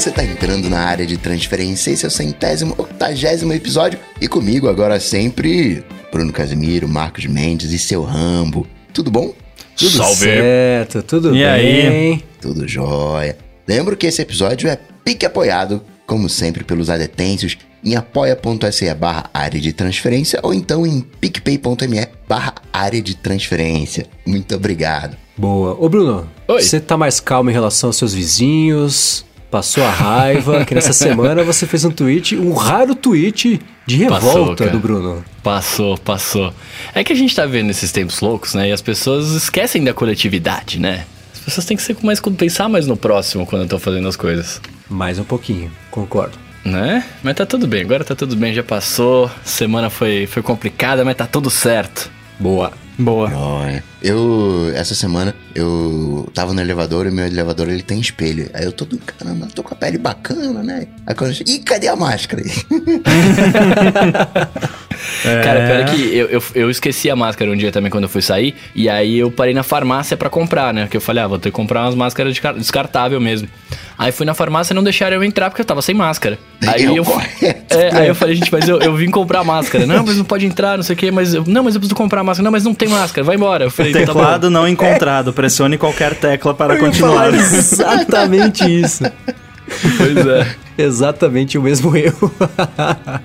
você tá entrando na área de transferência, esse é o centésimo, octagésimo episódio. E comigo agora sempre, Bruno Casimiro, Marcos Mendes e seu Rambo. Tudo bom? Tudo Salve. certo, tudo E bem. aí? Tudo jóia. Lembro que esse episódio é pique apoiado, como sempre, pelos adetêncios em apoia.se barra área de transferência ou então em picpay.me barra área de transferência. Muito obrigado. Boa. Ô, Bruno, Oi. você tá mais calmo em relação aos seus vizinhos? Passou a raiva? que nessa semana você fez um tweet, um raro tweet de Passou, revolta cara. do Bruno. Passou, passou. É que a gente tá vendo esses tempos loucos, né? E as pessoas esquecem da coletividade, né? As pessoas têm que ser mais pensar mais no próximo quando estão fazendo as coisas. Mais um pouquinho, concordo. Né? Mas tá tudo bem, agora tá tudo bem, já passou. Semana foi, foi complicada, mas tá tudo certo. Boa. Boa. Olha, eu, essa semana, eu tava no elevador e meu elevador ele tem espelho. Aí eu tô do caramba, tô com a pele bacana, né? Aí quando eu chego, ih, cadê a máscara? Cara, pior é que eu, eu, eu esqueci a máscara um dia também quando eu fui sair. E aí eu parei na farmácia pra comprar, né? Que eu falei, ah, vou ter que comprar umas máscaras de car- descartável mesmo. Aí fui na farmácia e não deixaram eu entrar porque eu tava sem máscara. Aí É o eu, correto. é, aí eu falei, gente, mas eu, eu vim comprar máscara. Não, mas não pode entrar, não sei o quê. Mas eu, não, mas eu preciso comprar máscara. Não, mas não tem máscara, vai embora. Eu falei, tá bom. Teclado não encontrado. Pressione qualquer tecla para continuar. Exatamente isso. Pois é. Exatamente o mesmo erro.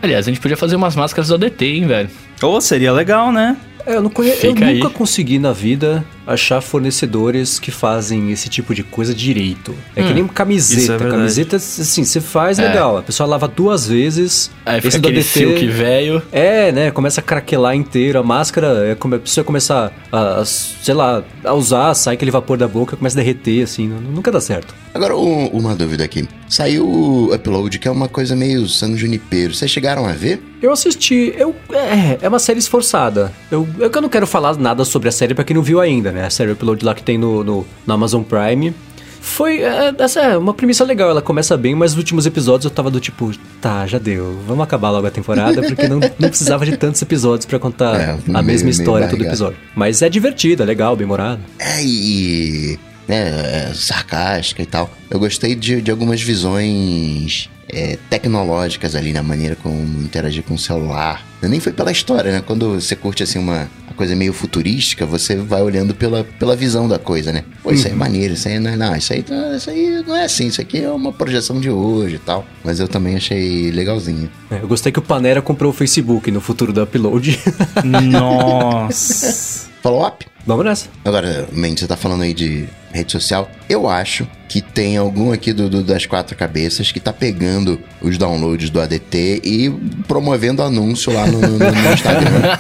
Aliás, a gente podia fazer umas máscaras do ADT, hein, velho. Ou seria legal, né? É, eu, não conhe... eu nunca consegui na vida achar fornecedores que fazem esse tipo de coisa direito. É que nem é camiseta. verdade. camiseta, assim, você faz É. legal. A pessoa lava duas vezes. Aí fica esse aquele ADT silk velho. É, né? Começa a craquelar inteiro. A máscara, é como a pessoa começar a, a, sei lá, a usar, sai aquele vapor da boca, começa a derreter, assim. nu- Nunca dá certo. Agora, um- uma dúvida aqui. Saiu o Upload, que é uma coisa meio San Junipero. Vocês chegaram a ver? Eu assisti, eu é, é uma série esforçada. Eu, eu que eu não quero falar nada sobre a série pra quem não viu ainda, né? A série Upload lá que tem no, no, no Amazon Prime. Foi, é, essa é uma premissa legal, ela começa bem, mas nos últimos episódios eu tava do tipo, tá, já deu, vamos acabar logo a temporada, porque não, não precisava de tantos episódios pra contar É, a meio- mesma meio história todo barrigado. episódio. Mas é divertido, é legal, bem morado. É, e. né, é, sarcástica e tal. Eu gostei de, de algumas visões é, tecnológicas ali na maneira como interagir com o celular. Nem foi pela história, né? Quando você curte assim uma coisa meio futurística, você vai olhando pela, pela visão da coisa, né? Pô, isso aí é maneiro, isso aí não é. Não, isso aí, tá- isso aí não é assim, isso aqui é uma projeção de hoje e tal. Mas eu também achei legalzinho. É, eu gostei que o Panera comprou o Facebook no futuro do Upload. Nossa. Follow-up? vamos nessa. Agora, Mendes, você tá falando aí de rede social. Eu acho que tem algum aqui do, do- das quatro cabeças que tá pegando os downloads do ADT e promovendo anúncio lá no, no- no Instagram.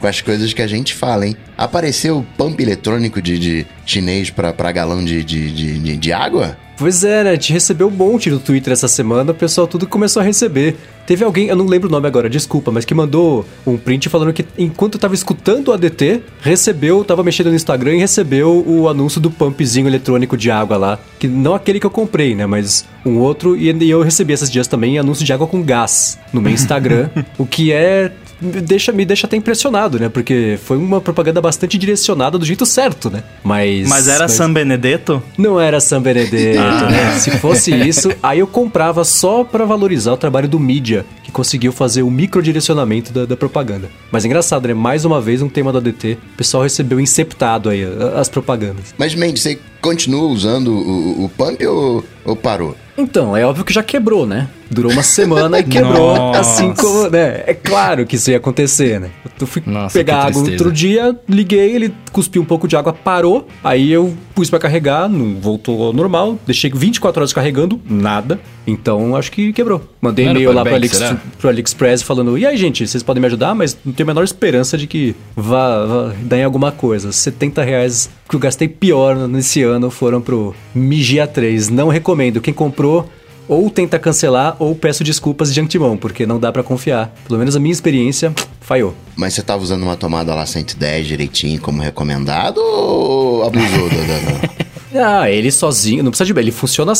Com as coisas que a gente fala, hein? Apareceu pump eletrônico de, de chinês pra, pra galão de, de, de, de- de água? Pois é, né? A gente recebeu um monte no Twitter essa semana, o pessoal tudo começou a receber. Teve alguém, eu não lembro o nome agora, desculpa, mas que mandou um print falando que enquanto tava escutando o ADT, recebeu, tava mexendo no Instagram e recebeu o anúncio do pumpzinho eletrônico de água lá. Que não aquele que eu comprei, né? Mas um outro. E e eu recebi esses dias também anúncio de água com gás no meu Instagram. o que é. Me deixa, me deixa até impressionado, né? Porque foi uma propaganda bastante direcionada do jeito certo, né? Mas. Mas era San Benedetto? Não era San Benedetto, né? Se fosse isso, aí eu comprava só pra valorizar o trabalho do mídia, que conseguiu fazer o microdirecionamento da, da propaganda. Mas é engraçado, né? Mais uma vez um tema do ADT, o pessoal recebeu inceptado aí as propagandas. Mas, Mendes, você continua usando o, o pump ou, ou parou? Então, é óbvio que já quebrou, né? Durou uma semana e quebrou, Nossa. assim como, né? É claro que isso ia acontecer, né? Eu fui Nossa, pegar água outro dia, liguei, ele cuspiu um pouco de água, parou. Aí eu pus pra carregar, não voltou ao normal. Deixei 24 horas carregando, nada. Então acho que quebrou. Mandei e-mail lá pro, Alex, pro AliExpress falando: e aí, gente, vocês podem me ajudar, mas não tenho a menor esperança de que vá, vá dar em alguma coisa. 70 reais que eu gastei pior nesse ano foram pro Migia 3. Não recomendo. Quem comprou ou tenta cancelar ou peço desculpas de antemão, porque não dá pra confiar. Pelo menos a minha experiência falhou. Mas você tava usando uma tomada lá 110 direitinho como recomendado ou abusou da- Ah, ele sozinho, não precisa de. Ele funciona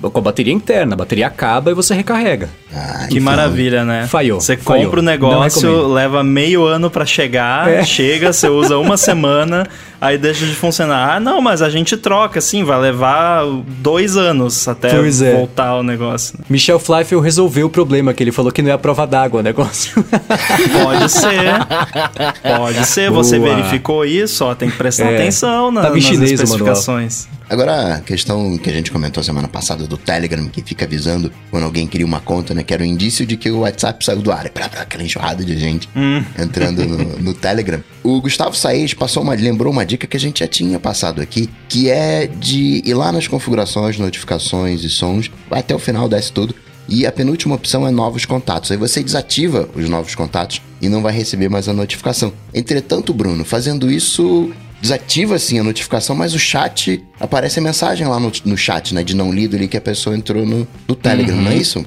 com a bateria interna. A bateria acaba e você recarrega. Ah, Que enfim. maravilha, né? Falhou, Você falhou. compra o negócio, leva meio ano pra chegar, É. chega, você usa uma semana, aí deixa de funcionar. Ah, não, mas a gente troca, assim, vai levar dois anos até Pois é. voltar o negócio. Michel Fleifel resolveu o problema, que ele falou que não é a prova d'água o negócio. Pode ser. Pode ser. Você Boa. verificou isso, ó, tem que prestar É. atenção na, Tava em nas chinês manual. Agora, a questão que a gente comentou semana passada do Telegram, que fica avisando quando alguém cria uma conta, né? Que era um indício de que o WhatsApp saiu do ar. E Pra, pra, aquela enxurrada de gente entrando no, no Telegram. O Gustavo Saez passou uma, lembrou uma dica que a gente já tinha passado aqui, que é de ir lá nas configurações, notificações e sons, vai até o final, desce tudo. E a penúltima opção é novos contatos. Aí você desativa os novos contatos e não vai receber mais a notificação. Entretanto, Bruno, fazendo isso, desativa sim a notificação, mas o chat aparece a mensagem lá no, no chat, né? De não lido ali que a pessoa entrou no, no Telegram, não é isso?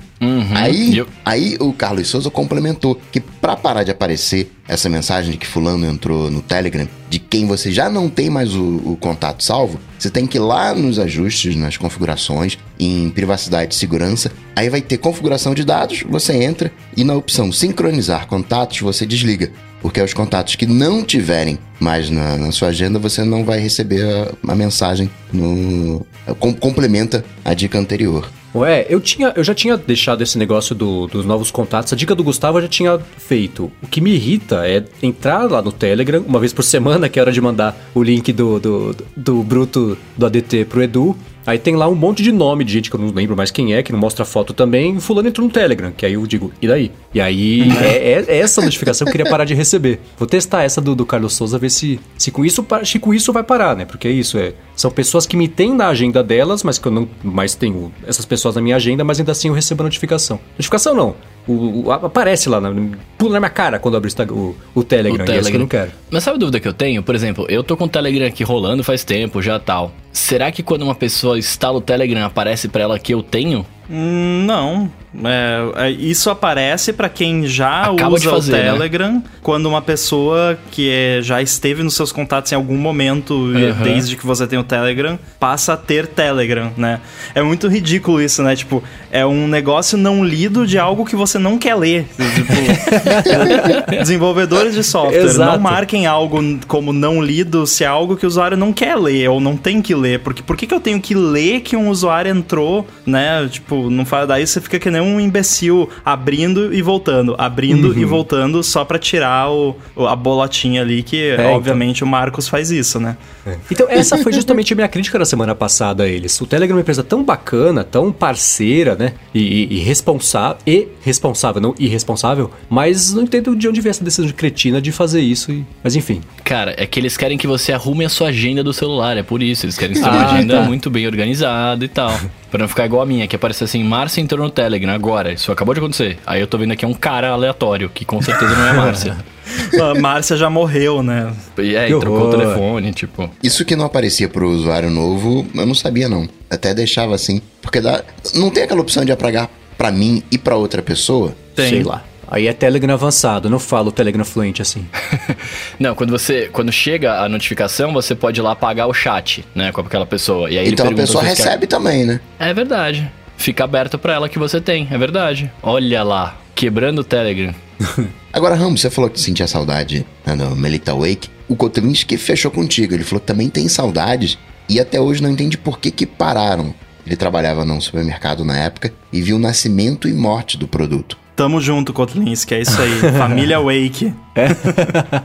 Aí, Eu- aí o Carlos Souza complementou que pra parar de aparecer essa mensagem de que fulano entrou no Telegram, de quem você já não tem mais o, o contato salvo, você tem que ir lá nos ajustes, nas configurações, em privacidade e segurança, aí vai ter configuração de dados, você entra e na opção sincronizar contatos você desliga. Porque os contatos que não tiverem mais na, na sua agenda, você não vai receber a, a mensagem no. com- complementa a dica anterior. Ué, eu, tinha, eu já tinha deixado esse negócio do- dos novos contatos. A dica do Gustavo eu já tinha feito. O que me irrita é entrar lá no Telegram, uma vez por semana, que é hora de mandar o link do, do, do Bruto do ADT pro Edu. Aí tem lá um monte de nome de gente que eu não lembro mais quem é, que não mostra foto também. Fulano entrou no Telegram, que aí eu digo, e daí? E aí é, é- é essa notificação que eu queria parar de receber. Vou testar essa do, do Carlos Souza, ver se, se com isso se com isso vai parar, né? Porque é isso, é. São pessoas que me têm na agenda delas, mas que eu não mais tenho essas pessoas na minha agenda, mas ainda assim eu recebo a notificação. Notificação não. O, o- aparece lá, na, pula na minha cara quando eu abro o o, o Telegram, O e é isso que eu não quero. Mas sabe a dúvida que eu tenho? Por exemplo, eu tô com o Telegram aqui rolando faz tempo já tal. Será que quando uma pessoa instala o Telegram aparece pra ela que eu tenho? Hum, não. É, é, isso aparece pra quem já Acaba usa fazer, o né? Telegram quando uma pessoa que é- já esteve nos seus contatos em algum momento, Aham. desde que você tem o Telegram, passa a ter Telegram, né? É muito ridículo isso, né? Tipo, é um negócio não lido de algo que você não quer ler. Tipo, desenvolvedores de software Exato. não marquem algo como não lido se é algo que o usuário não quer ler ou não tem que ler. Porque por que, que eu tenho que ler que um usuário entrou, né? Tipo, não fala daí você fica que nem um imbecil abrindo e voltando, abrindo Uhum. e voltando só pra tirar o, o- a bolotinha ali que então. obviamente o Marcos faz isso, né? Então, essa foi justamente a minha crítica da semana passada a eles. O Telegram é uma empresa tão bacana, tão parceira, né? E, e, e responsável. E responsável, não irresponsável. Mas não entendo de onde veio essa decisão de cretina de fazer isso. e- Mas enfim. Cara, é que eles querem que você arrume a sua agenda do celular, é por isso. Eles querem ter Ah, uma agenda tá. muito bem organizada e tal. Pra não ficar igual a minha, que aparece assim, Márcia entrou no Telegram agora. Isso acabou de acontecer. Aí eu tô vendo aqui um cara aleatório, que com certeza não é a Márcia. A Márcia já morreu, né? E é, Que e trocou o telefone, tipo. Isso que não aparecia pro usuário novo, eu não sabia não. Até deixava assim, porque dá, não tem aquela opção de apagar pra mim e pra outra pessoa. Tem. Sei lá. Aí é Telegram avançado, não falo Telegram fluente assim. Não, quando você. Quando chega a notificação, você pode ir lá apagar o chat, né? Com aquela pessoa. E aí ele então a pessoa você quer- recebe também, né? É verdade. Fica aberto pra ela que você tem, é verdade. Olha lá, quebrando o Telegram. Agora, Ramos, você falou que sentia saudade né, do Melita Wake. O Kotelinski fechou contigo. Ele falou que também tem saudades e até hoje não entende por que que pararam. Ele trabalhava num supermercado na época e viu o nascimento e morte do produto. Tamo junto, Kotlinski, é isso aí. Família Wake.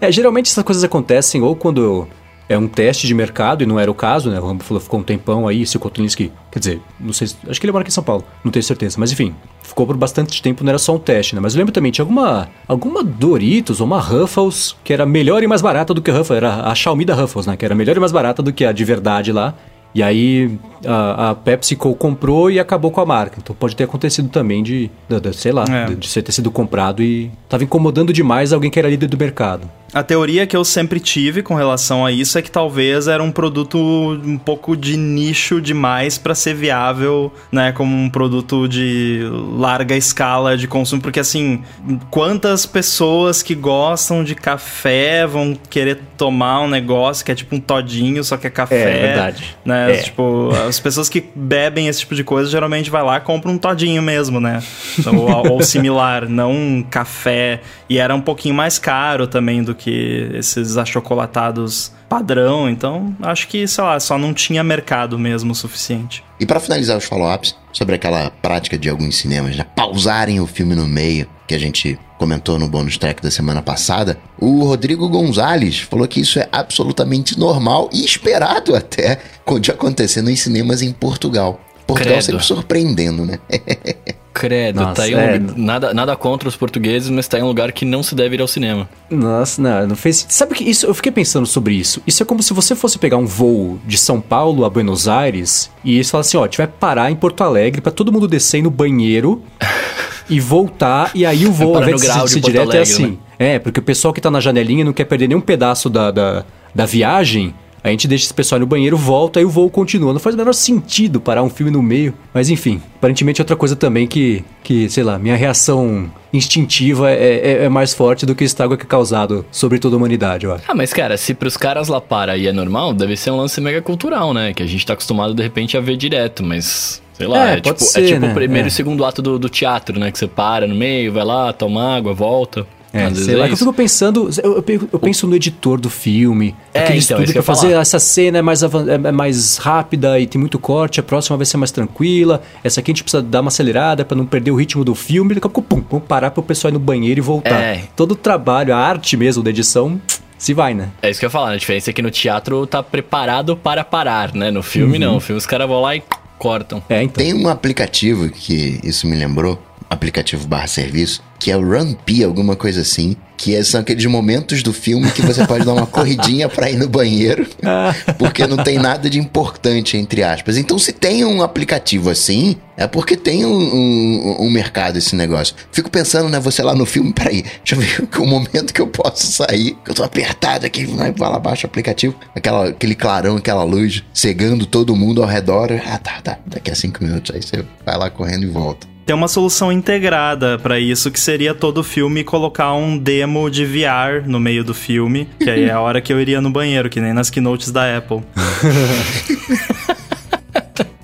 É, geralmente essas coisas acontecem ou quando é um teste de mercado, e não era o caso, né? O Rambo falou, ficou um tempão aí, se o Kotulinski, quer dizer, não sei, se- acho que ele mora aqui em São Paulo, não tenho certeza, mas enfim, ficou por bastante tempo, não era só um teste, né? Mas eu lembro também, tinha alguma, alguma Doritos ou uma Ruffles que era melhor e mais barata do que a Ruffles, era a Xiaomi da Ruffles, né? Que era melhor e mais barata do que a de verdade lá. E aí a, a PepsiCo comprou e acabou com a marca. Então pode ter acontecido também de, de- de- sei lá, É. de, de você ter sido comprado e tava incomodando demais alguém que era líder do mercado. A teoria que eu sempre tive com relação a isso é que talvez era um produto um pouco de nicho demais para ser viável, né, como um produto de larga escala de consumo, porque assim, quantas pessoas que gostam de café vão querer tomar um negócio que é tipo um todinho, só que é café, É, verdade. né? É. Tipo, as pessoas que bebem esse tipo de coisa geralmente vai lá e compra um todinho mesmo, né? ou, ou similar, não um café. E era um pouquinho mais caro também do que esses achocolatados padrão. Então, acho que, sei lá, só não tinha mercado mesmo o suficiente. E para finalizar os follow-ups, sobre aquela prática de alguns cinemas, né? Pausarem o filme no meio, que a gente comentou no bônus track da semana passada, o Rodrigo Gonzalez falou que isso é absolutamente normal e esperado até de acontecer nos cinemas em Portugal. Portugal Credo. sempre surpreendendo, né? Credo, Nossa, tá aí um, é... nada, nada contra os portugueses, mas tá em um lugar que não se deve ir ao cinema. Nossa, não, não fez. Sabe que isso? Eu fiquei pensando sobre isso. Isso é como se você fosse pegar um voo de São Paulo a Buenos Aires e eles falassem assim: ó, a gente vai parar em Porto Alegre para todo mundo descer no banheiro e voltar, e aí o voo, ao invés de ser, ser direto, é Alegre, é assim. Né? É, porque o pessoal que tá na janelinha não quer perder nenhum pedaço da, da, da viagem. A gente deixa esse pessoal no banheiro, volta e o voo continua. Não faz o menor sentido parar um filme no meio. Mas enfim, aparentemente outra coisa também que, que sei lá, minha reação instintiva é, é, é mais forte do que o estrago que é causado sobre toda a humanidade, eu acho. Ah, mas cara, se pros caras lá para e é normal, deve ser um lance mega cultural, né? Que a gente tá acostumado de repente a ver direto, mas Sei lá, é, é tipo, ser, é tipo né? o primeiro é. e segundo ato do, do, teatro, né? Que você para no meio, vai lá, toma água, volta. É, sei lá, é que eu fico pensando, eu, eu, eu, penso no editor do filme, é, aquele então, estudo pra fazer falar. essa cena é mais, é, é mais rápida e tem muito corte, a próxima vai ser mais tranquila, essa aqui a gente precisa dar uma acelerada para não perder o ritmo do filme, daqui a pouco, pum, vamos parar pro pessoal ir no banheiro e voltar. É. Todo o trabalho, a arte mesmo da edição, se vai, né? É isso que eu ia falar, a diferença é que no teatro tá preparado para parar, né? No filme uhum. não, no filme os caras vão lá e cortam. É, então. Tem um aplicativo que isso me lembrou, aplicativo barra serviço, que é o P, alguma coisa assim, que é, são aqueles momentos do filme que você pode dar uma corridinha para ir no banheiro, porque não tem nada de importante, entre aspas. Então, se tem um aplicativo assim, é porque tem um, um, um mercado esse negócio. Fico pensando, né, você lá no filme, peraí, deixa eu ver o momento que eu posso sair, que eu tô apertado aqui, vai lá abaixo o aplicativo, aquela, aquele clarão, aquela luz, cegando todo mundo ao redor. Ah, tá, tá, daqui a cinco minutos, aí você vai lá correndo e volta tem uma solução integrada para isso, que seria todo filme colocar um demo de VR no meio do filme, que aí é a hora que eu iria no banheiro, que nem nas keynotes da Apple.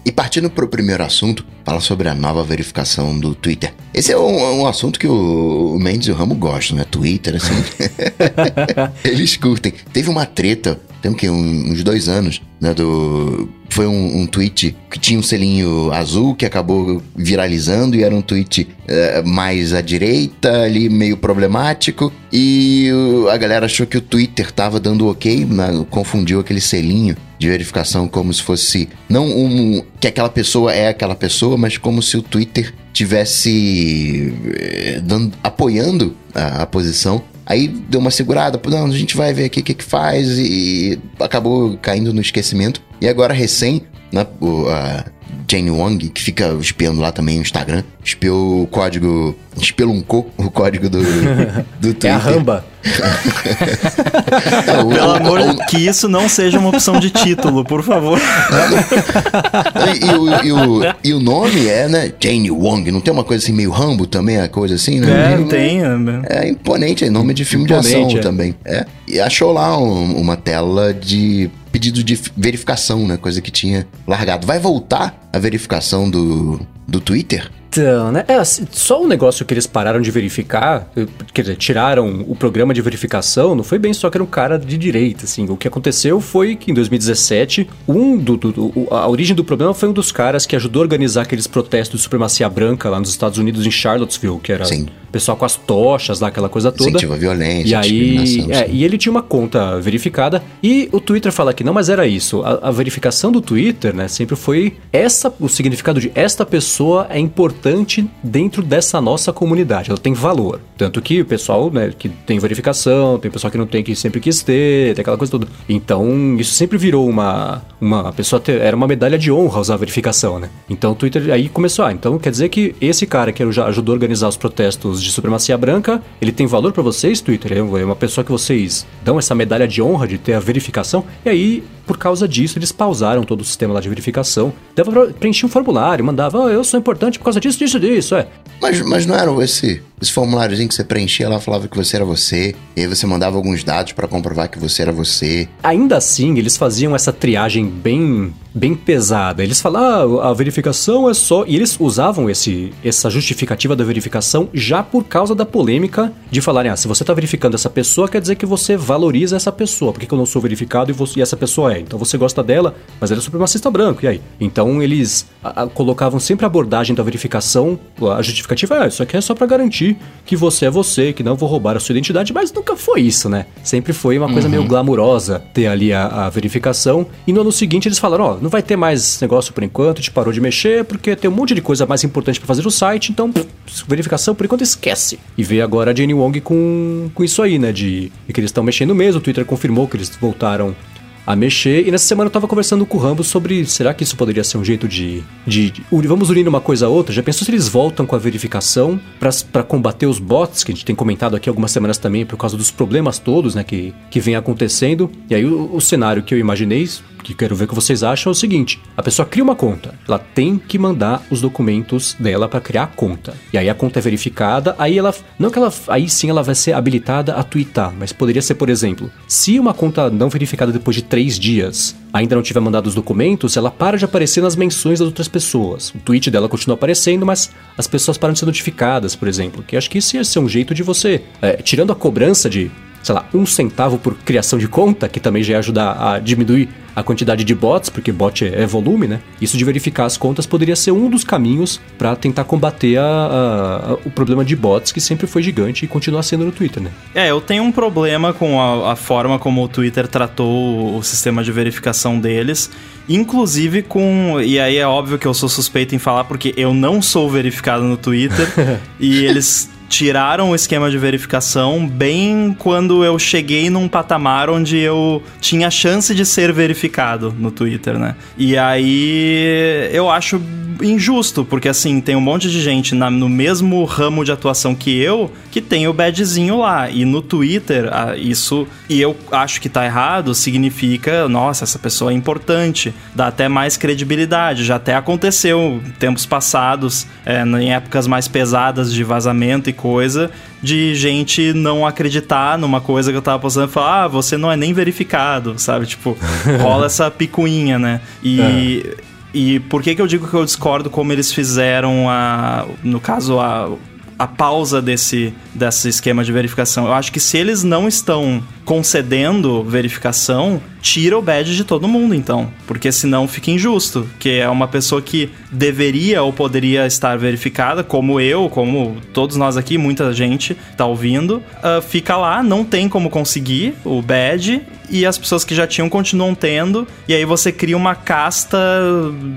E partindo para o primeiro assunto, fala sobre a nova verificação do Twitter. Esse é um, um assunto que o, Mendes e o Ramo gostam, né? Twitter, assim. Eles curtem. Teve uma treta, tem o quê? Um, uns dois anos, né? Do foi um, um, tweet que tinha um selinho azul que acabou viralizando e era um tweet uh, mais à direita, ali meio problemático. E a galera achou que o Twitter tava dando ok, né, confundiu aquele selinho de verificação como se fosse não um que aquela pessoa é aquela pessoa, mas como se o Twitter tivesse uh, dando, apoiando a, a posição Aí deu uma segurada, não, a gente vai ver aqui o que, que faz e acabou caindo no esquecimento. E agora, recém, né, o, a Jane Wong, que fica espiando lá também no Instagram, espiou o código, espeluncou o código do, do Twitter. É a ramba. Não, Pelo amor que isso não seja uma opção de título, por favor. e, e, o, e, o, e o nome é, né, Jane Wong, não tem uma coisa assim meio Rambo também, a coisa assim, né? É, tem. É, é imponente, é nome de filme imponente, de ação é. também. É. E achou lá um, uma tela de pedido de verificação, né? Coisa que tinha largado. Vai voltar a verificação do, do Twitter? Então, né? É, só o negócio que eles pararam de verificar, quer dizer, tiraram o programa de verificação, não foi bem só que era um cara de direita, assim. O que aconteceu foi que em 2017, um do, do, a origem do problema foi um dos caras que ajudou a organizar aqueles protestos de supremacia branca lá nos Estados Unidos, em Charlottesville, que era Sim. o pessoal com as tochas lá, aquela coisa toda. Incentiva a violência, e aí, é, e ele tinha uma conta verificada, e o Twitter fala que não, mas era isso. A, a verificação do Twitter, né, sempre foi essa, o significado de esta pessoa é importante importante dentro dessa nossa comunidade. Ela tem valor. Tanto que o pessoal, né, que tem verificação, tem pessoal que não tem que sempre quis ter, tem aquela coisa toda. Então, isso sempre virou uma. Uma pessoa ter, era uma medalha de honra usar a verificação, né? Então o Twitter aí começou. Ah, então quer dizer que esse cara que ajudou a organizar os protestos de supremacia branca, ele tem valor para vocês, Twitter? É, é uma pessoa que vocês dão essa medalha de honra de ter a verificação. E aí por causa disso, eles pausaram todo o sistema lá de verificação. Dava pra preencher um formulário, mandava, oh, eu sou importante por causa disso, disso, disso, é. Mas, mas não era esse esse formuláriozinho que você preenchia, ela falava que você era você, e aí você mandava alguns dados para comprovar que você era você. Ainda assim, eles faziam essa triagem bem bem pesada. Eles falavam, ah, a verificação é só. E eles usavam esse, essa justificativa da verificação já por causa da polêmica de falarem: ah, se você está verificando essa pessoa, quer dizer que você valoriza essa pessoa. Por que, que eu não sou verificado e, você, e, essa pessoa é? Então você gosta dela, mas ela é supremacista branco, e aí? Então eles a, a, colocavam sempre a abordagem da verificação, a justificativa é: ah, isso aqui é só para garantir que você é você, que não vou roubar a sua identidade, mas nunca foi isso, né? Sempre foi uma coisa uhum. meio glamurosa ter ali a, a verificação. E no ano seguinte eles falaram: ó, oh, não vai ter mais negócio por enquanto, a gente parou de mexer, porque tem um monte de coisa mais importante para fazer no site, então verificação por enquanto esquece. E veio agora a Jenny Wong com, com isso aí, né? De, de que eles estão mexendo mesmo, o Twitter confirmou que eles voltaram a mexer. E nessa semana eu tava conversando com o Rambo sobre será que isso poderia ser um jeito de, de, de vamos unir uma coisa a outra? Já pensou se eles voltam com a verificação para combater os bots, que a gente tem comentado aqui algumas semanas também por causa dos problemas todos, né, que, que vem acontecendo. E aí o, o cenário que eu imaginei que quero ver o que vocês acham é o seguinte: a pessoa cria uma conta, ela tem que mandar os documentos dela para criar a conta. E aí a conta é verificada, aí ela não que ela aí sim ela vai ser habilitada a twittar, mas poderia ser, por exemplo, se uma conta não verificada depois de três dias ainda não tiver mandado os documentos, ela para de aparecer nas menções das outras pessoas. O tweet dela continua aparecendo, mas as pessoas param de ser notificadas, por exemplo. Que acho que isso ia ser um jeito de você, é, tirando a cobrança de sei lá, um centavo por criação de conta, que também já ia ajudar a diminuir a quantidade de bots, porque bot é, é volume, né? Isso de verificar as contas poderia ser um dos caminhos para tentar combater a, a, a, o problema de bots, que sempre foi gigante e continua sendo no Twitter, né? É, eu tenho um problema com a, forma como o Twitter tratou o sistema de verificação deles. Inclusive com. E aí é óbvio que eu sou suspeito em falar, porque eu não sou verificado no Twitter. e eles tiraram o esquema de verificação bem quando eu cheguei num patamar onde eu tinha chance de ser verificado no Twitter, né? E aí eu acho injusto, porque assim, tem um monte de gente na, no mesmo ramo de atuação que eu que tem o badgezinho lá. E no Twitter, isso, e eu acho que tá errado, significa, nossa, essa pessoa é importante, dá até mais credibilidade. Já até aconteceu tempos passados, é, em épocas mais pesadas de vazamento e coisa, de gente não acreditar numa coisa que eu tava postando e falar, ah, você não é nem verificado, sabe? Tipo, rola essa picuinha, né? E. É. E por que, que eu digo que eu discordo como eles fizeram a. No caso, a, a pausa desse, desse esquema de verificação? Eu acho que se eles não estão concedendo verificação, tira o badge de todo mundo, então. Porque senão fica injusto. Que é uma pessoa que deveria ou poderia estar verificada, como eu, como todos nós aqui, muita gente tá ouvindo, uh, fica lá, não tem como conseguir o badge e as pessoas que já tinham continuam tendo, e aí você cria uma casta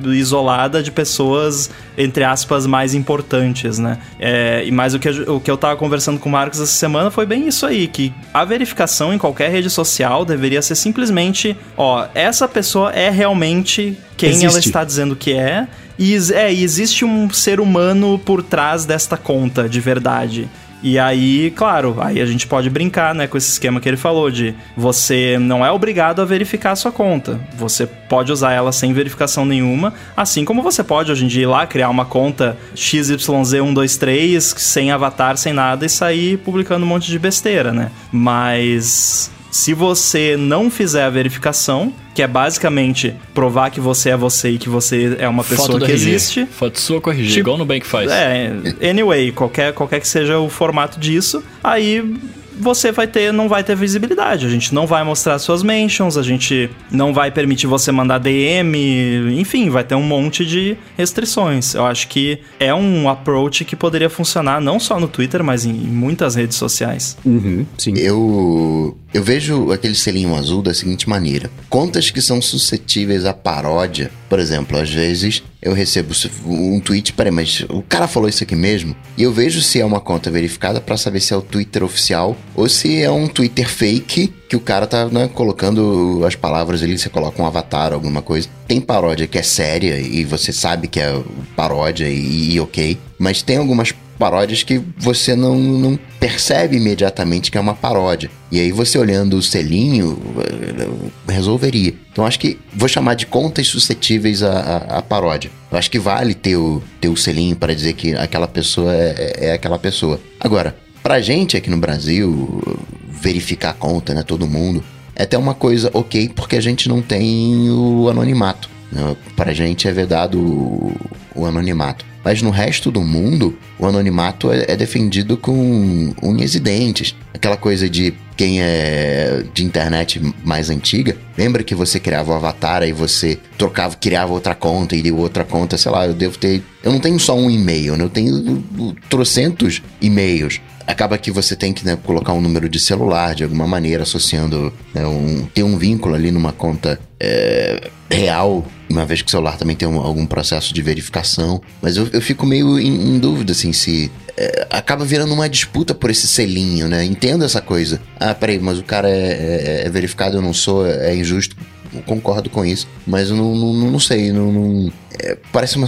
isolada de pessoas, entre aspas, mais importantes, né? É, e mais o que, o que eu tava conversando com o Marcos essa semana foi bem isso aí, que a verificação em qualquer rede social deveria ser simplesmente, ó, essa pessoa é realmente quem existe. ela está dizendo que é. E, é, existe um ser humano por trás desta conta de verdade. E aí, claro, aí a gente pode brincar, né, com esse esquema que ele falou de você não é obrigado a verificar a sua conta. Você pode usar ela sem verificação nenhuma, assim como você pode hoje em dia ir lá criar uma conta XYZ123 sem avatar, sem nada e sair publicando um monte de besteira, né? Mas se você não fizer a verificação, que é basicamente provar que você é você e que você é uma pessoa que RG. existe. Foto sua corrigir, tipo, igual no Bank faz. É, anyway, qualquer, qualquer que seja o formato disso, aí você vai ter, não vai ter visibilidade. A gente não vai mostrar suas mentions, a gente não vai permitir você mandar DM, enfim, vai ter um monte de restrições. Eu acho que é um approach que poderia funcionar não só no Twitter, mas em, muitas redes sociais. Uhum, sim. Eu eu vejo aquele selinho azul da seguinte maneira: contas que são suscetíveis à paródia, por exemplo, às vezes eu recebo um tweet, peraí, mas o cara falou isso aqui mesmo? E eu vejo se é uma conta verificada para saber se é o Twitter oficial ou se é um Twitter fake que o cara tá né, colocando as palavras ali, você coloca um avatar, alguma coisa. Tem paródia que é séria e você sabe que é paródia e, e ok, mas tem algumas paródias que você não, não percebe imediatamente que é uma paródia. E aí você olhando o selinho, eh, resolveria. Então acho que vou chamar de contas suscetíveis à, à, à paródia. Eu acho que vale ter o, ter o selinho para dizer que aquela pessoa é, é, é aquela pessoa. Agora, pra gente aqui no Brasil, verificar a conta, né? Todo mundo. É até uma coisa ok, porque a gente não tem o anonimato. Né? Pra gente é vedado o, o anonimato. Mas no resto do mundo, o anonimato é, é, defendido com unhas e dentes. Aquela coisa de quem é de internet mais antiga, lembra que você criava o avatar e você trocava, criava outra conta e deu outra conta, sei lá, eu devo ter. Eu não tenho só um e-mail, né? eu tenho trocentos e-mails acaba que você tem que né, colocar um número de celular de alguma maneira, associando, né, um, ter um vínculo ali numa conta é, real uma vez que o celular também tem um, algum processo de verificação. Mas eu, eu fico meio em, em dúvida, assim, se. É, acaba virando uma disputa por esse selinho, né? Entendo essa coisa. Ah, peraí, mas o cara é, é, é verificado, eu não sou, é injusto. Concordo com isso, mas eu não, não, não sei, não, não é, parece uma,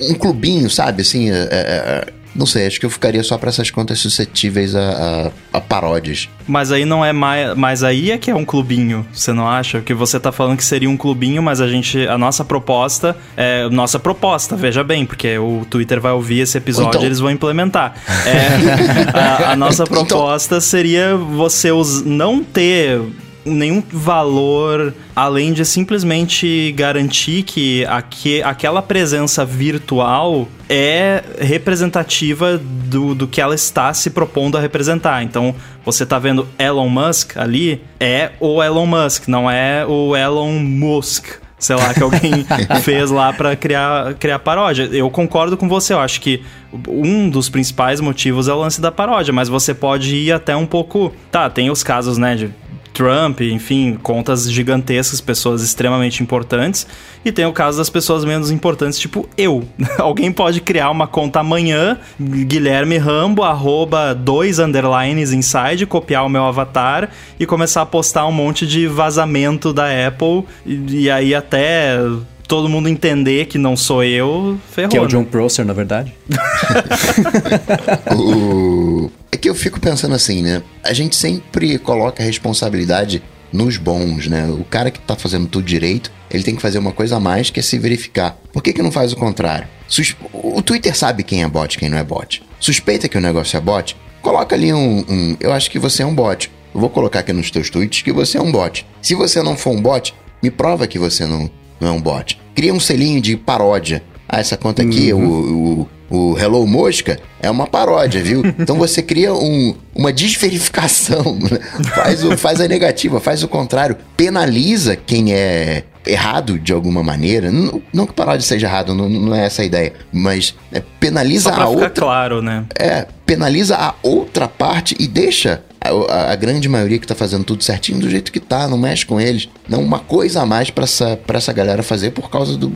um clubinho, sabe? Assim, é, é, não sei, acho que eu ficaria só para essas contas suscetíveis a, a, a, paródias. Mas aí não é mais. Mas aí é que é um clubinho, você não acha? Que você tá falando que seria um clubinho, mas a gente. A nossa proposta é. Nossa proposta, veja bem, porque o Twitter vai ouvir esse episódio então... e eles vão implementar. É, a, a, nossa então- proposta então... seria você não ter nenhum valor além de simplesmente garantir que aque, aquela presença virtual é representativa do, do que ela está se propondo a representar. Então, você está vendo Elon Musk ali, é o Elon Musk, não é o Elon Musk sei lá, que alguém fez lá para criar, criar paródia. Eu concordo com você, eu acho que um dos principais motivos é o lance da paródia, mas você pode ir até um pouco. Tá, tem os casos, né, de Trump, enfim, contas gigantescas, pessoas extremamente importantes. E tem o caso das pessoas menos importantes, tipo eu. Alguém pode criar uma conta amanhã, Guilherme Rambo, arroba dois underlines inside, copiar o meu avatar e começar a postar um monte de vazamento da Apple. E, e aí até todo mundo entender que não sou eu, ferrou. Que é o John Prosser, na verdade. o... É que eu fico pensando assim, né? A gente sempre coloca a responsabilidade nos bons, né? O cara que tá fazendo tudo direito, ele tem que fazer uma coisa a mais que é se verificar. Por que, que não faz o contrário? Sus... O Twitter sabe quem é bot quem não é bot. Suspeita que o negócio é bot? Coloca ali um, um. Eu acho que você é um bot. Eu vou colocar aqui nos teus tweets que você é um bot. Se você não for um bot, me prova que você não, não é um bot. Cria um selinho de paródia. Ah, essa conta aqui, uhum. o, o Hello Mosca é uma paródia, viu? Então você cria um, uma desverificação, né? faz, o, faz a negativa, faz o contrário, penaliza quem é errado de alguma maneira. Não, não que paródia seja errado, não, não é essa a ideia, mas é, penaliza Só pra a outra. claro, né? É, penaliza a outra parte e deixa a, a, grande maioria que tá fazendo tudo certinho do jeito que tá, não mexe com eles. Não uma coisa a mais para essa, pra essa galera fazer por causa do,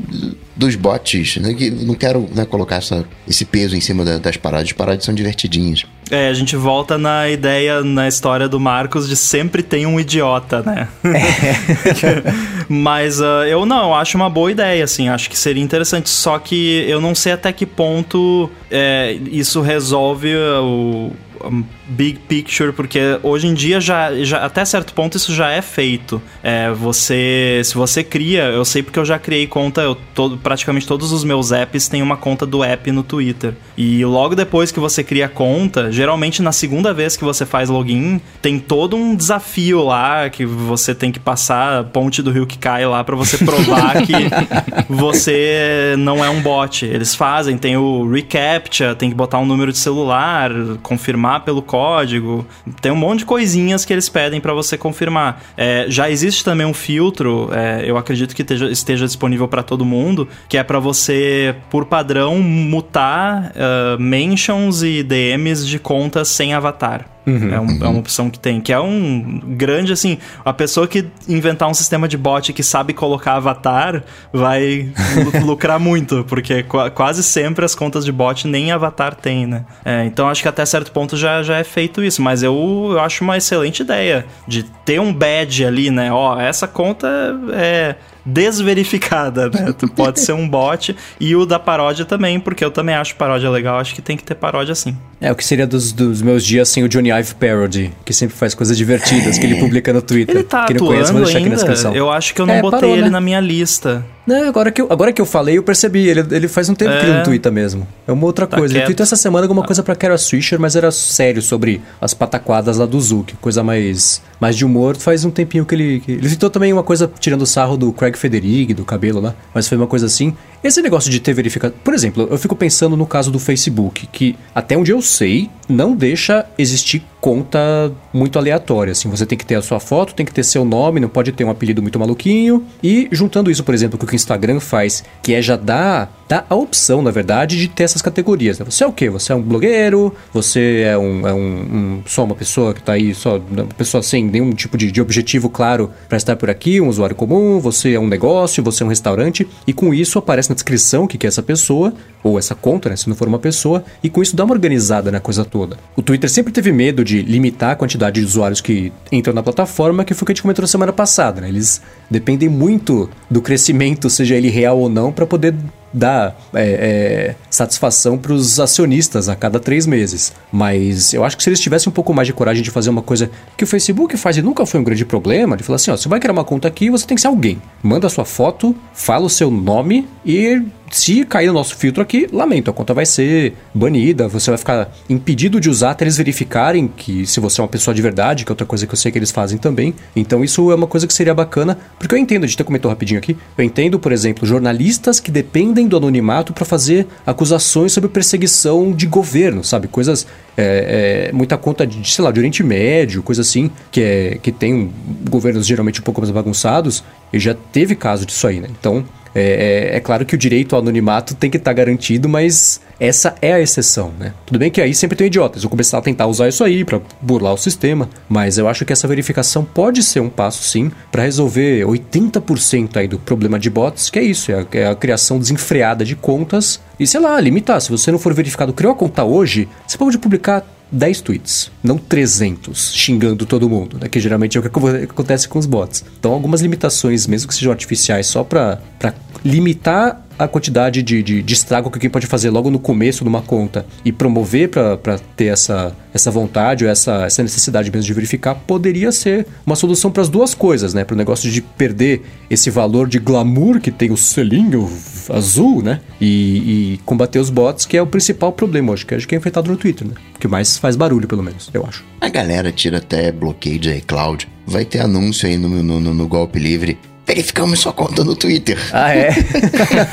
dos bots. Né? Que não quero né, colocar essa, esse peso em cima da, das paradas. As paradas são divertidinhas. É, a gente volta na ideia, na história do Marcos de sempre tem um idiota, né? É. Mas uh, eu não, eu acho uma boa ideia, assim, acho que seria interessante. Só que eu não sei até que ponto é, isso resolve o big picture, porque hoje em dia já, já até certo ponto isso já é feito. É, você, se você cria, eu sei porque eu já criei conta, eu todo, praticamente todos os meus apps têm uma conta do app no Twitter. E logo depois que você cria a conta, geralmente na segunda vez que você faz login, tem todo um desafio lá que você tem que passar a ponte do rio que cai lá para você provar que você não é um bot. Eles fazem, tem o reCAPTCHA, tem que botar um número de celular, confirmar pelo código, tem um monte de coisinhas que eles pedem para você confirmar. É, já existe também um filtro, é, eu acredito que esteja, esteja disponível para todo mundo, que é para você, por padrão, mutar uh, mentions e DMs de contas sem avatar. Uhum, é, um, uhum. é, uma opção que tem, que é um grande, assim, a pessoa que inventar um sistema de bot que sabe colocar avatar vai lucrar muito, porque qu quase sempre as contas de bot nem avatar tem, né? É, então acho que até certo ponto já, já é feito isso, mas eu, eu acho uma excelente ideia de ter um badge ali, né? Ó, essa conta é desverificada, né? Pode ser um bot. E o da paródia também, porque eu também acho paródia legal. Acho que tem que ter paródia sim. É, o que seria dos, dos meus dias sem o Johnny Ive Parody, que sempre faz coisas divertidas, que ele publica no Twitter. Ele tá não atuando conhece, na ainda? descrição. Eu acho que eu não É, botei parou, ele né? na minha lista. Não, agora que, eu, agora que eu falei, eu percebi. Ele, ele faz um tempo que ele É. não twitta mesmo. É uma outra Tá coisa. Ele quieto. tweetou essa semana alguma coisa pra Kara Swisher, mas era sério sobre as pataquadas lá do Zuki. Coisa mais, mais de humor. Faz um tempinho que ele... que- ele tweetou também uma coisa tirando sarro do Craig Federighi, do cabelo lá. Mas foi uma coisa assim. Esse negócio de ter verificado... Por exemplo, eu fico pensando no caso do Facebook, que até onde eu sei, não deixa existir conta muito aleatória. Assim, você tem que ter a sua foto, tem que ter seu nome, não pode ter um apelido muito maluquinho. E juntando isso, por exemplo, com o que o Instagram faz, que é já dar, a opção, na verdade, de ter essas categorias. né? Você é o quê? Você é um blogueiro? Você é, um, é um- um- só uma pessoa que tá aí, só uma pessoa sem nenhum tipo de, de objetivo claro para estar por aqui, um usuário comum? Você é um negócio? Você é um restaurante? E com isso aparece na descrição o que que é essa pessoa, ou essa conta, né, se não for uma pessoa, e com isso dá uma organizada na coisa toda. O Twitter sempre teve medo de limitar a quantidade de usuários que entram na plataforma, que foi o que a gente comentou na semana passada, né? Eles dependem muito do crescimento, seja ele real ou não, para poder dar é, é, satisfação para os acionistas a cada três meses. Mas eu acho que se eles tivessem um pouco mais de coragem de fazer uma coisa que o Facebook faz e nunca foi um grande problema, de falar assim, ó, você vai criar uma conta aqui, você tem que ser alguém. Manda a sua foto, fala o seu nome e se cair no nosso filtro aqui, lamento, a conta vai ser banida, você vai ficar impedido de usar até eles verificarem que se você é uma pessoa de verdade, que é outra coisa que eu sei que eles fazem também. Então isso é uma coisa que seria bacana, porque eu entendo, a gente até comentou rapidinho aqui, eu entendo, por exemplo, jornalistas que dependem do anonimato para fazer acusações sobre perseguição de governo, sabe? Coisas, é, é, muita conta de, sei lá, de Oriente Médio, coisa assim, que, é, que tem governos geralmente um pouco mais bagunçados, e já teve caso disso aí, né? Então, é, é- é claro que o direito ao anonimato tem que estar garantido, mas essa é a exceção, né? Tudo bem que aí sempre tem idiotas. Eu começar a tentar usar isso aí pra burlar o sistema, mas eu acho que essa verificação pode ser um passo sim pra resolver 80% aí do problema de bots, que é isso, é a, é a criação desenfreada de contas e sei lá, limitar. Se você não for verificado, criou a conta hoje, você pode publicar 10 tweets, não 300, xingando todo mundo, né? Que geralmente é o que acontece com os bots. Então, algumas limitações, mesmo que sejam artificiais, só pra limitar a quantidade de, de, de estrago que alguém pode fazer logo no começo de uma conta e promover pra ter essa, essa vontade ou essa, essa necessidade mesmo de verificar, poderia ser uma solução para as duas coisas, né? Para o negócio de perder esse valor de glamour que tem o selinho azul, né? E, e combater os bots, que é o principal problema hoje, que acho que é enfrentado no Twitter, né? Que mais faz barulho, pelo menos, eu acho. A galera tira até bloqueio de iCloud. Vai ter anúncio aí no, no, no- no Golpe Livre. Verificamos sua conta no Twitter. Ah, é?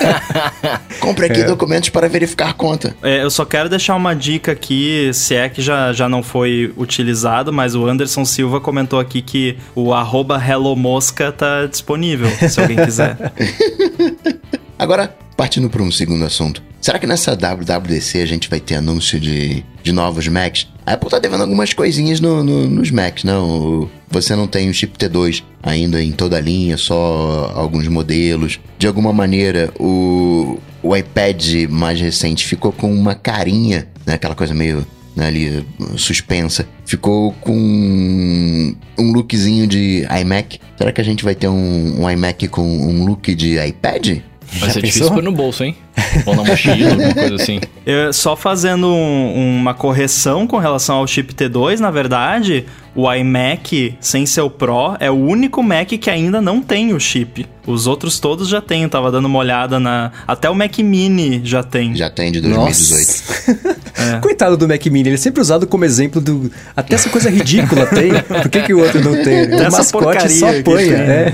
Compre aqui documentos para verificar conta. É, eu só quero deixar uma dica aqui, se é que já, já não foi utilizado, mas o Anderson Silva comentou aqui que o arroba HelloMosca tá disponível, se alguém quiser. Agora, partindo para um segundo assunto. Será que nessa WWDC a gente vai ter anúncio de, de novos Macs? A Apple tá devendo algumas coisinhas no, no- nos Macs, não? Você não tem o chip T2 ainda em toda a linha, só alguns modelos. De alguma maneira, o, o iPad mais recente ficou com uma carinha, né? Aquela coisa meio né, ali suspensa. Ficou com um lookzinho de iMac. Será que a gente vai ter um, um iMac com um look de iPad? Vai Já ser pensou? difícil pôr no bolso, hein? Ou na mochila, alguma coisa assim. Eu- só fazendo um- uma correção com relação ao chip T2, na verdade, o iMac sem seu Pro é o único Mac que ainda não tem o chip. Os outros todos já têm, eu tava dando uma olhada na. Até o Mac Mini já tem. Já tem de 2018. Nossa. Coitado do Mac Mini, ele é sempre usado como exemplo do. Até essa coisa ridícula tem. Por que, que o outro não tem? O Dessa mascote só apanha, tem. é.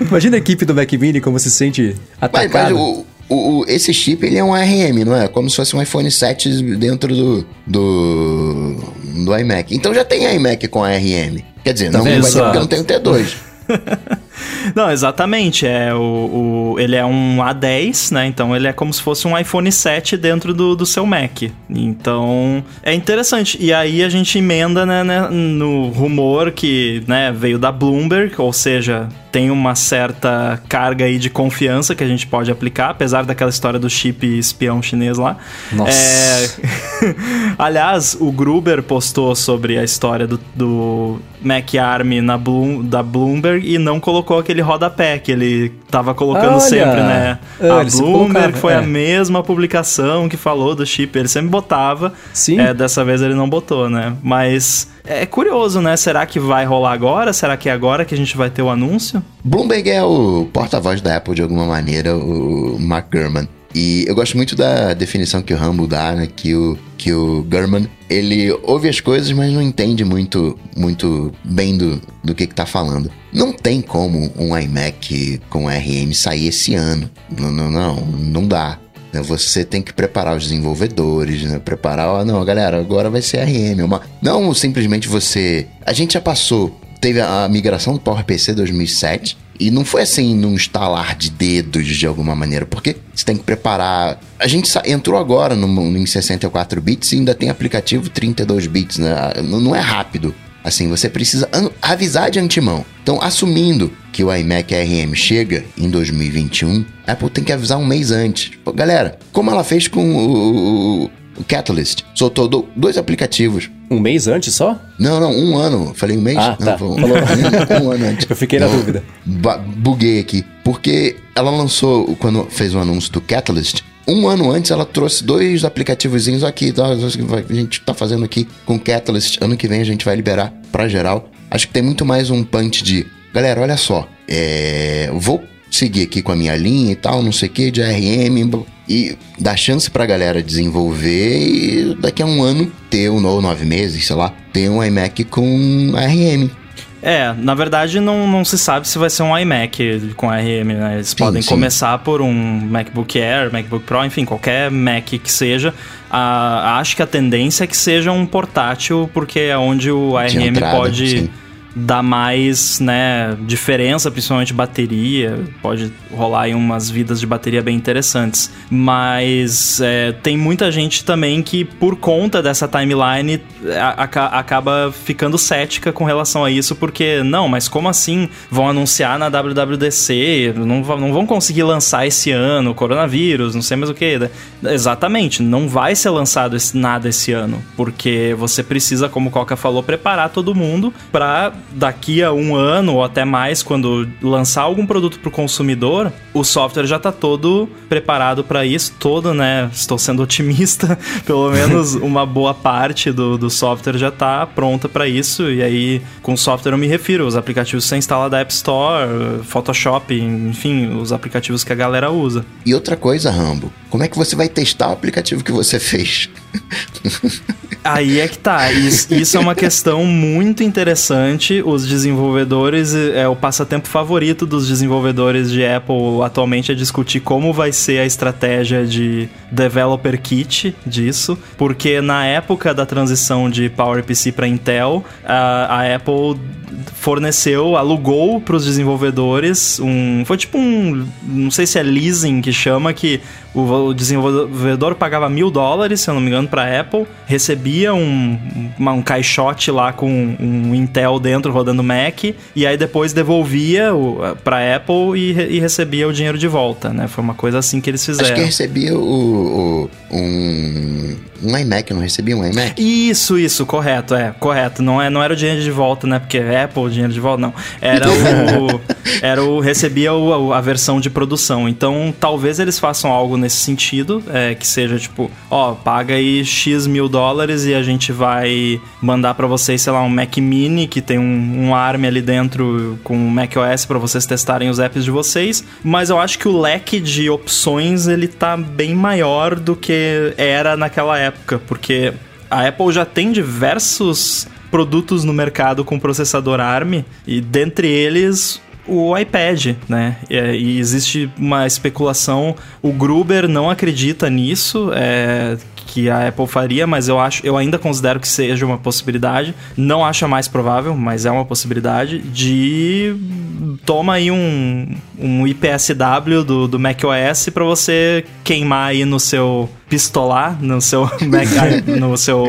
Imagina a equipe do Mac Mini como se sente mas o, o- o- esse chip ele é um ARM, não é? Como se fosse um iPhone 7 dentro do, do, do iMac. Então já tem iMac com ARM. Quer dizer, não vai vendo ter só? porque eu não tenho T2. Não, exatamente. É o, o- ele é um A10, né? Então ele é como se fosse um iPhone 7 dentro do, do seu Mac. Então é interessante. E aí a gente emenda né, né, no rumor que né, veio da Bloomberg, ou seja, tem uma certa carga aí de confiança que a gente pode aplicar, apesar daquela história do chip espião chinês lá. Nossa. É... Aliás, o Gruber postou sobre a história do, do Mac Arm na Bloom, da Bloomberg e não colocou aquele rodapé que ele tava colocando Olha! sempre, né? Ah, a Bloomberg foi é. a mesma publicação que falou do chip. Ele sempre botava. Sim. É, dessa vez ele não botou, né? Mas é curioso, né? Será que vai rolar agora? Será que é agora que a gente vai ter o anúncio? Bloomberg é o porta-voz da Apple de alguma maneira, o Mark Gurman. E eu gosto muito da definição que o Rambo dá, né? Que o, que o Gurman, ele ouve as coisas, mas não entende muito, muito bem do, do que que tá falando. Não tem como um iMac com RM sair esse ano. Não, não, não, não dá. né? Você tem que preparar os desenvolvedores, né? Preparar, ó, não, galera, agora vai ser RM. Uma... Não simplesmente você. A gente já passou. Teve a migração do PowerPC 2007 e não foi assim num estalar de dedos de alguma maneira, porque você tem que preparar. A gente entrou agora no, no- em 64 bits e ainda tem aplicativo 32 bits, né? Não, não é rápido. Assim, você precisa avisar de antemão. Então, assumindo que o iMac RM chega em 2021, a Apple tem que avisar um mês antes. Galera, como ela fez com o Catalyst, soltou do- dois aplicativos. Um mês antes só? Não, não, um ano. Falei um mês? Ah, não, tá. um, Falou. um- um ano antes. Eu fiquei na Não, dúvida. buguei aqui. Porque ela lançou, quando fez o anúncio do Catalyst, um ano antes ela trouxe dois aplicativozinhos aqui. tá, A gente tá fazendo aqui com Catalyst. Ano que vem a gente vai liberar pra geral. Acho que tem muito mais um punch de. Galera, olha só. É, vou seguir aqui com a minha linha e tal, não sei o que, de RM. E dar chance pra galera desenvolver e daqui a um ano ter, um, ou nove meses, sei lá, ter um iMac com RM. É, na verdade não, não se sabe se vai ser um iMac com RM, né? Eles Sim, podem sim. começar por um MacBook Air, MacBook Pro, enfim, qualquer Mac que seja. Ah, acho que a tendência é que seja um portátil, porque é onde o De ARM entrada, pode sim. Dar mais, né, diferença, principalmente bateria. Pode rolar aí umas vidas de bateria bem interessantes. Mas é, tem muita gente também que, por conta dessa timeline, acaba ficando cética com relação a isso, porque, não, mas como assim vão anunciar na WWDC? Não, não vão conseguir lançar esse ano, coronavírus, não sei mais o que. Exatamente, não vai ser lançado nada esse ano, porque você precisa, como o Coca falou, preparar todo mundo para daqui a um ano ou até mais, quando lançar algum produto para o consumidor, o software já tá todo preparado para isso, todo, né? Estou sendo otimista, pelo menos uma boa parte do, do software já tá pronta para isso. E aí, com software eu me refiro, os aplicativos que você instala da App Store, Photoshop, enfim, os aplicativos que a galera usa. E outra coisa, Rambo, como é que você vai testar o aplicativo que você fez? Aí é que tá. Isso, isso é uma questão muito interessante. Os desenvolvedores, é o passatempo favorito dos desenvolvedores de Apple atualmente é discutir como vai ser a estratégia de developer kit disso, porque na época da transição de PowerPC para Intel, a, a Apple forneceu, alugou para os desenvolvedores um, foi tipo um, não sei se é leasing que chama que o, desenvolvedor pagava mil dólares, se eu não me engano, para Apple, recebia um, uma- um caixote lá com um Intel dentro rodando Mac, e aí depois devolvia para Apple e, e recebia o dinheiro de volta, né? Foi uma coisa assim que eles fizeram. Acho que recebia o, o- um, um iMac, não recebia um iMac? Isso, isso, correto, é, correto. Não, é, não era o dinheiro de volta, né? Porque Apple, dinheiro de volta, não. Era o. era o. Recebia o- a versão de produção. Então, talvez eles façam algo nesse sentido, é, que seja tipo, ó, paga aí X mil dólares e a gente vai mandar pra vocês, sei lá, um Mac Mini que tem um, um ARM ali dentro com um macOS pra vocês testarem os apps de vocês. Mas eu acho que o leque de opções ele tá bem maior do que era naquela época, porque a Apple já tem diversos produtos no mercado com processador ARM e dentre eles o iPad, né? E, e existe uma especulação. O Gruber não acredita nisso, é, que a Apple faria, mas eu acho, eu ainda considero que seja uma possibilidade. Não acho a mais provável, mas é uma possibilidade de toma aí um, um IPSW do, do macOS para você queimar aí no seu pistolar, no seu Mac, no seu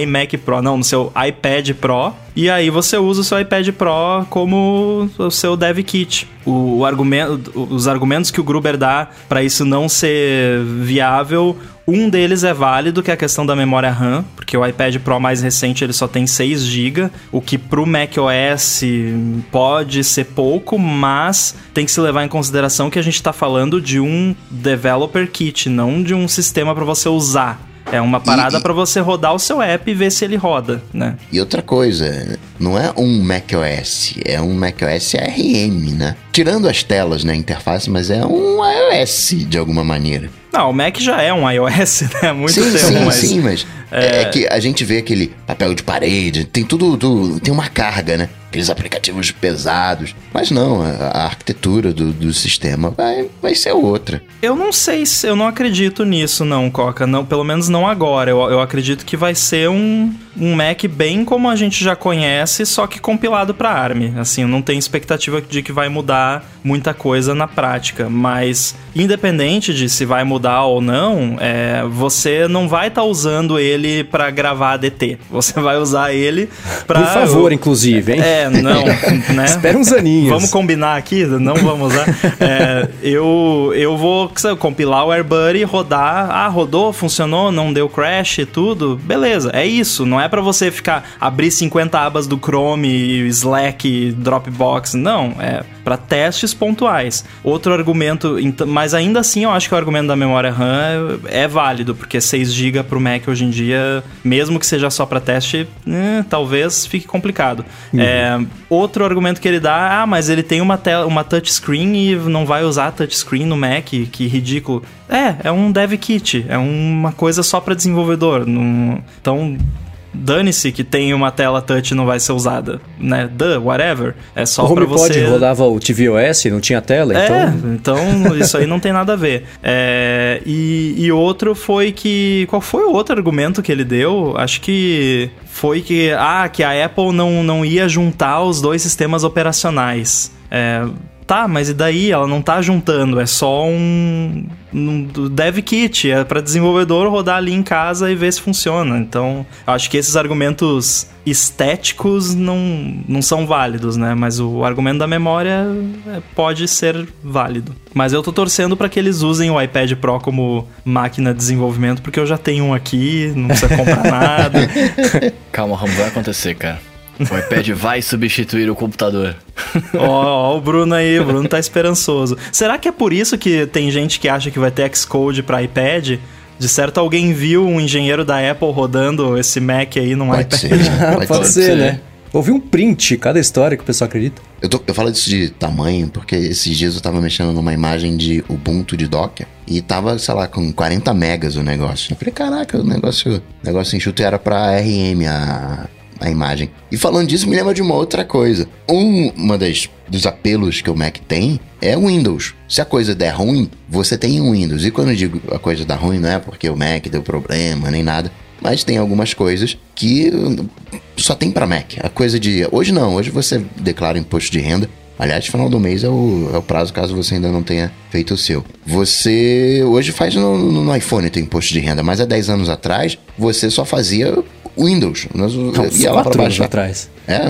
iMac Pro, não, no seu iPad Pro. E aí você usa o seu iPad Pro como o seu dev kit. O, o argumento, os argumentos que o Gruber dá para isso não ser viável um deles é válido, que é a questão da memória RAM, porque o iPad Pro mais recente ele só tem 6 GB, o que pro macOS pode ser pouco, mas tem que se levar em consideração que a gente está falando de um developer kit, não de um sistema para você usar. É uma parada para você rodar o seu app e ver se ele roda, né? E outra coisa, não é um macOS, é um macOS RM, né? Tirando as telas na né, interface, mas é um iOS de alguma maneira. Não, o Mac já é um iOS, né? Muito sim, tempo, sim, mas... Sim, mas é... é... que a gente vê aquele papel de parede, tem tudo, tudo tem uma carga, né? Aqueles aplicativos pesados. Mas não, a, arquitetura do, do, sistema vai, vai ser outra. Eu não sei se eu não acredito nisso, não, Coca. Não, pelo menos não agora. Eu, eu acredito que vai ser um, um Mac bem como a gente já conhece, só que compilado para ARM. Assim, eu não tenho expectativa de que vai mudar muita coisa na prática. Mas, independente de se vai mudar ou não, é, você não vai estar tá usando ele para gravar ADT. Você vai usar ele para. Por favor, inclusive, hein? É, é, não, né? Espera uns aninhos. Vamos combinar aqui, não vamos usar. É, eu, eu vou sabe, compilar o AirBuddy, rodar. Ah, rodou, funcionou, não deu crash e tudo. Beleza, é isso. Não é para você ficar abrir 50 abas do Chrome, Slack, Dropbox. Não, é para testes pontuais. Outro argumento, mas ainda assim eu acho que o argumento da memória RAM é, é válido, porque 6 GB pro Mac hoje em dia, mesmo que seja só para teste, eh, talvez fique complicado. Uhum. É, outro argumento que ele dá, ah, mas ele tem uma, tela, uma touchscreen e não vai usar touchscreen no Mac, que ridículo. É, é um dev kit, é uma coisa só para desenvolvedor. Então, dane-se que tem uma tela touch e não vai ser usada, né? Duh, whatever. É só para você... O rodava o tvOS, não tinha tela, é, então... então isso aí não tem nada a ver. É, e, e outro foi que... Qual foi o outro argumento que ele deu? Acho que foi que, ah, que a Apple não, não ia juntar os dois sistemas operacionais. É, tá, mas e daí? Ela não tá juntando, é só um, um dev kit, é para desenvolvedor rodar ali em casa e ver se funciona. Então, acho que esses argumentos estéticos não, não são válidos, né? Mas o argumento da memória é, pode ser válido. Mas eu tô torcendo para que eles usem o iPad Pro como máquina de desenvolvimento, porque eu já tenho um aqui, não precisa comprar nada. Calma, Ram, vai acontecer, cara. O iPad vai substituir o computador. Ó, ó, o Bruno aí, o Bruno tá esperançoso. Será que é por isso que tem gente que acha que vai ter Xcode para iPad? De certo, alguém viu um engenheiro da Apple rodando esse Mac aí num pode iPad. Ser, pode, pode ser, ser, né? Houve um print, cada história que o pessoal acredita. Eu, tô, eu falo disso de tamanho, porque esses dias eu tava mexendo numa imagem de Ubuntu de Docker e tava, sei lá, com 40 megas o negócio. Eu falei, caraca, o negócio, o negócio enxuto era pra RM, a, a imagem. E falando disso, me lembra de uma outra coisa. Um, uma das dos apelos que o Mac tem é o Windows. Se a coisa der ruim, você tem um Windows. E quando eu digo a coisa dar ruim, não é porque o Mac deu problema nem nada, mas tem algumas coisas que só tem para Mac. A coisa de hoje não, hoje você declara imposto de renda. Aliás, final do mês é o, é o prazo caso você ainda não tenha feito o seu. Você hoje faz no, no iPhone tem imposto de renda, mas há 10 anos atrás você só fazia Windows. Nós Não, ia lá para baixo. atrás. É,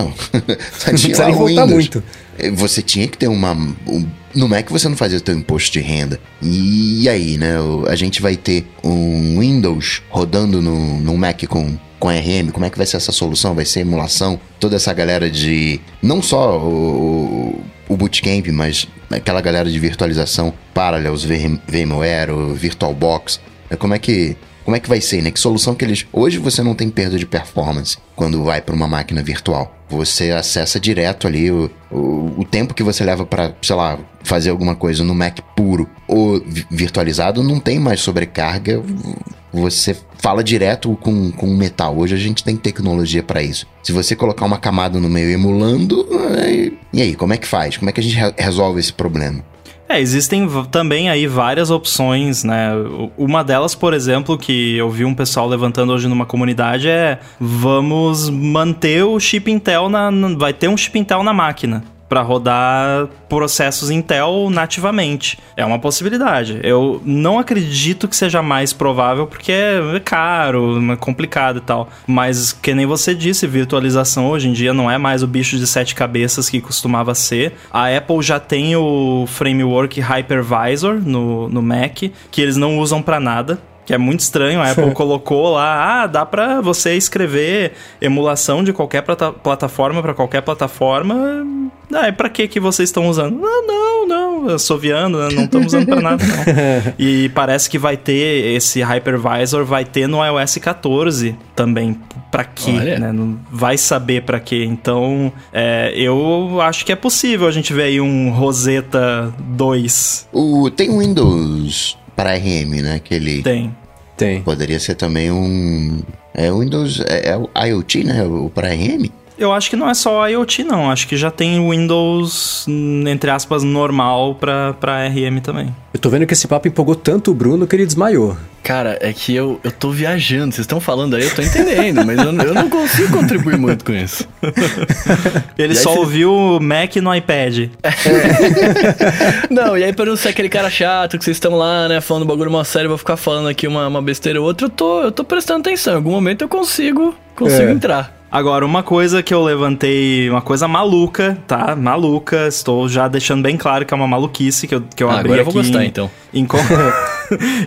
só tinha lá o Windows. muito. É, você tinha que ter uma... Um, no Mac você não fazia teu imposto de renda. E aí, né? A gente vai ter um Windows rodando no, no Mac com com RM, como é que vai ser essa solução? Vai ser emulação? Toda essa galera de. Não só o, o Bootcamp, mas aquela galera de virtualização, Parallels, VMware, VirtualBox. Como é que como é que vai ser, né? Que solução que eles. Hoje você não tem perda de performance quando vai para uma máquina virtual. Você acessa direto ali o, o, o tempo que você leva para, sei lá, fazer alguma coisa no Mac puro ou virtualizado, não tem mais sobrecarga. Você fala direto com, com metal. Hoje a gente tem tecnologia para isso. Se você colocar uma camada no meio emulando, e aí, como é que faz? Como é que a gente resolve esse problema? É, existem também aí várias opções, né? Uma delas, por exemplo, que eu vi um pessoal levantando hoje numa comunidade é vamos manter o chip Intel na. Vai ter um chip Intel na máquina. Para rodar processos Intel nativamente. É uma possibilidade. Eu não acredito que seja mais provável porque é caro, é complicado e tal. Mas que nem você disse, virtualização hoje em dia não é mais o bicho de sete cabeças que costumava ser. A Apple já tem o framework Hypervisor no, no Mac, que eles não usam para nada que é muito estranho. A Apple colocou lá, ah, dá pra você escrever emulação de qualquer plata plataforma para qualquer plataforma. Ah, e pra que que vocês estão usando? Ah, não, não, soviano, né? não estamos usando pra nada, não. e parece que vai ter esse hypervisor, vai ter no iOS 14 também. Pra quê, né? Não vai saber pra quê. Então, é, eu acho que é possível a gente ver aí um Rosetta 2. O, tem Windows para RM, né? Que ele Tem. Tem. Poderia ser também um. É o Windows. É, é o IoT, né? O para RM. Eu acho que não é só IoT, não. Acho que já tem Windows, entre aspas, normal pra, pra RM também. Eu tô vendo que esse papo empolgou tanto o Bruno que ele desmaiou. Cara, é que eu, eu tô viajando. Vocês estão falando aí, eu tô entendendo, mas eu, eu, não consigo contribuir muito com isso. Ele só ouviu Mac no iPad. É. não, e aí pra não ser aquele cara chato que vocês estão lá, né, falando bagulho uma série, eu vou ficar falando aqui uma, uma besteira ou outra, eu tô, eu tô prestando atenção. Em algum momento eu consigo, consigo é. entrar. Agora, uma coisa que eu levantei, uma coisa maluca, tá? Maluca, estou já deixando bem claro que é uma maluquice que eu, que eu ah, abri agora aqui. eu vou gostar, em, então. Em,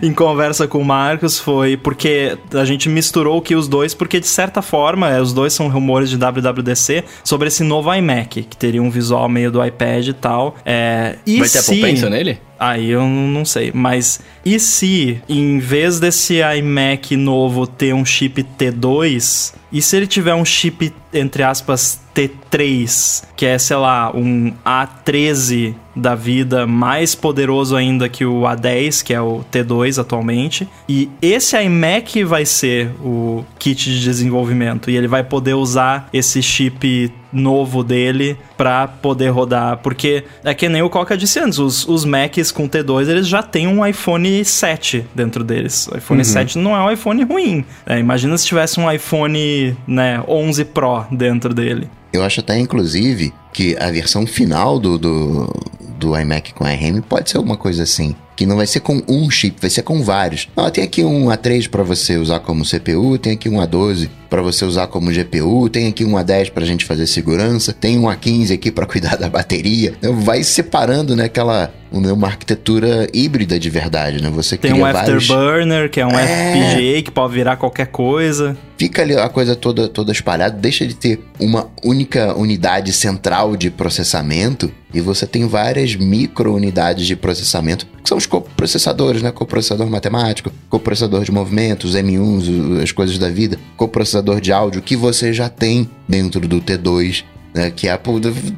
em conversa com o Marcos foi porque a gente misturou que os dois, porque de certa forma, é, os dois são rumores de WWDC sobre esse novo iMac, que teria um visual meio do iPad e tal. É, e Vai ter se... Apple Pencil nele? Aí eu não sei. Mas e se, em vez desse iMac novo ter um chip T2, e se ele tiver um chip, entre aspas, T3, que é, sei lá, um A13 da vida mais poderoso ainda que o A10, que é o T2 atualmente. E esse iMac vai ser o kit de desenvolvimento e ele vai poder usar esse chip novo dele para poder rodar, porque é que nem o Coca disse antes, os, os Macs com T2 eles já têm um iPhone 7 dentro deles. O iPhone uhum. 7 não é um iPhone ruim. É, imagina se tivesse um iPhone né, 11 Pro dentro dele. Eu acho até, inclusive, que a versão final do, do, do iMac com ARM pode ser alguma coisa assim. Que não vai ser com um chip, vai ser com vários. Ah, tem aqui um A3 para você usar como CPU, tem aqui um A12 para você usar como GPU, tem aqui um A10 para a gente fazer segurança, tem um A15 aqui para cuidar da bateria. Então vai separando, né, aquela uma arquitetura híbrida de verdade, né? Você tem um vários... Afterburner, que é um é... FPGA que pode virar qualquer coisa. Fica ali a coisa toda toda espalhada, deixa de ter uma única unidade central de processamento e você tem várias micro unidades de processamento, que são os coprocessadores, né? Coprocessador matemático, coprocessador de movimentos, M1s, as coisas da vida, coprocessador processador de áudio que você já tem dentro do T2, né? Que é,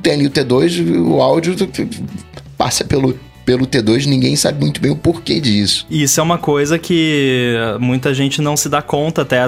tem ali o T2, o áudio passa pelo pelo T2, ninguém sabe muito bem o porquê disso. Isso é uma coisa que muita gente não se dá conta, até a,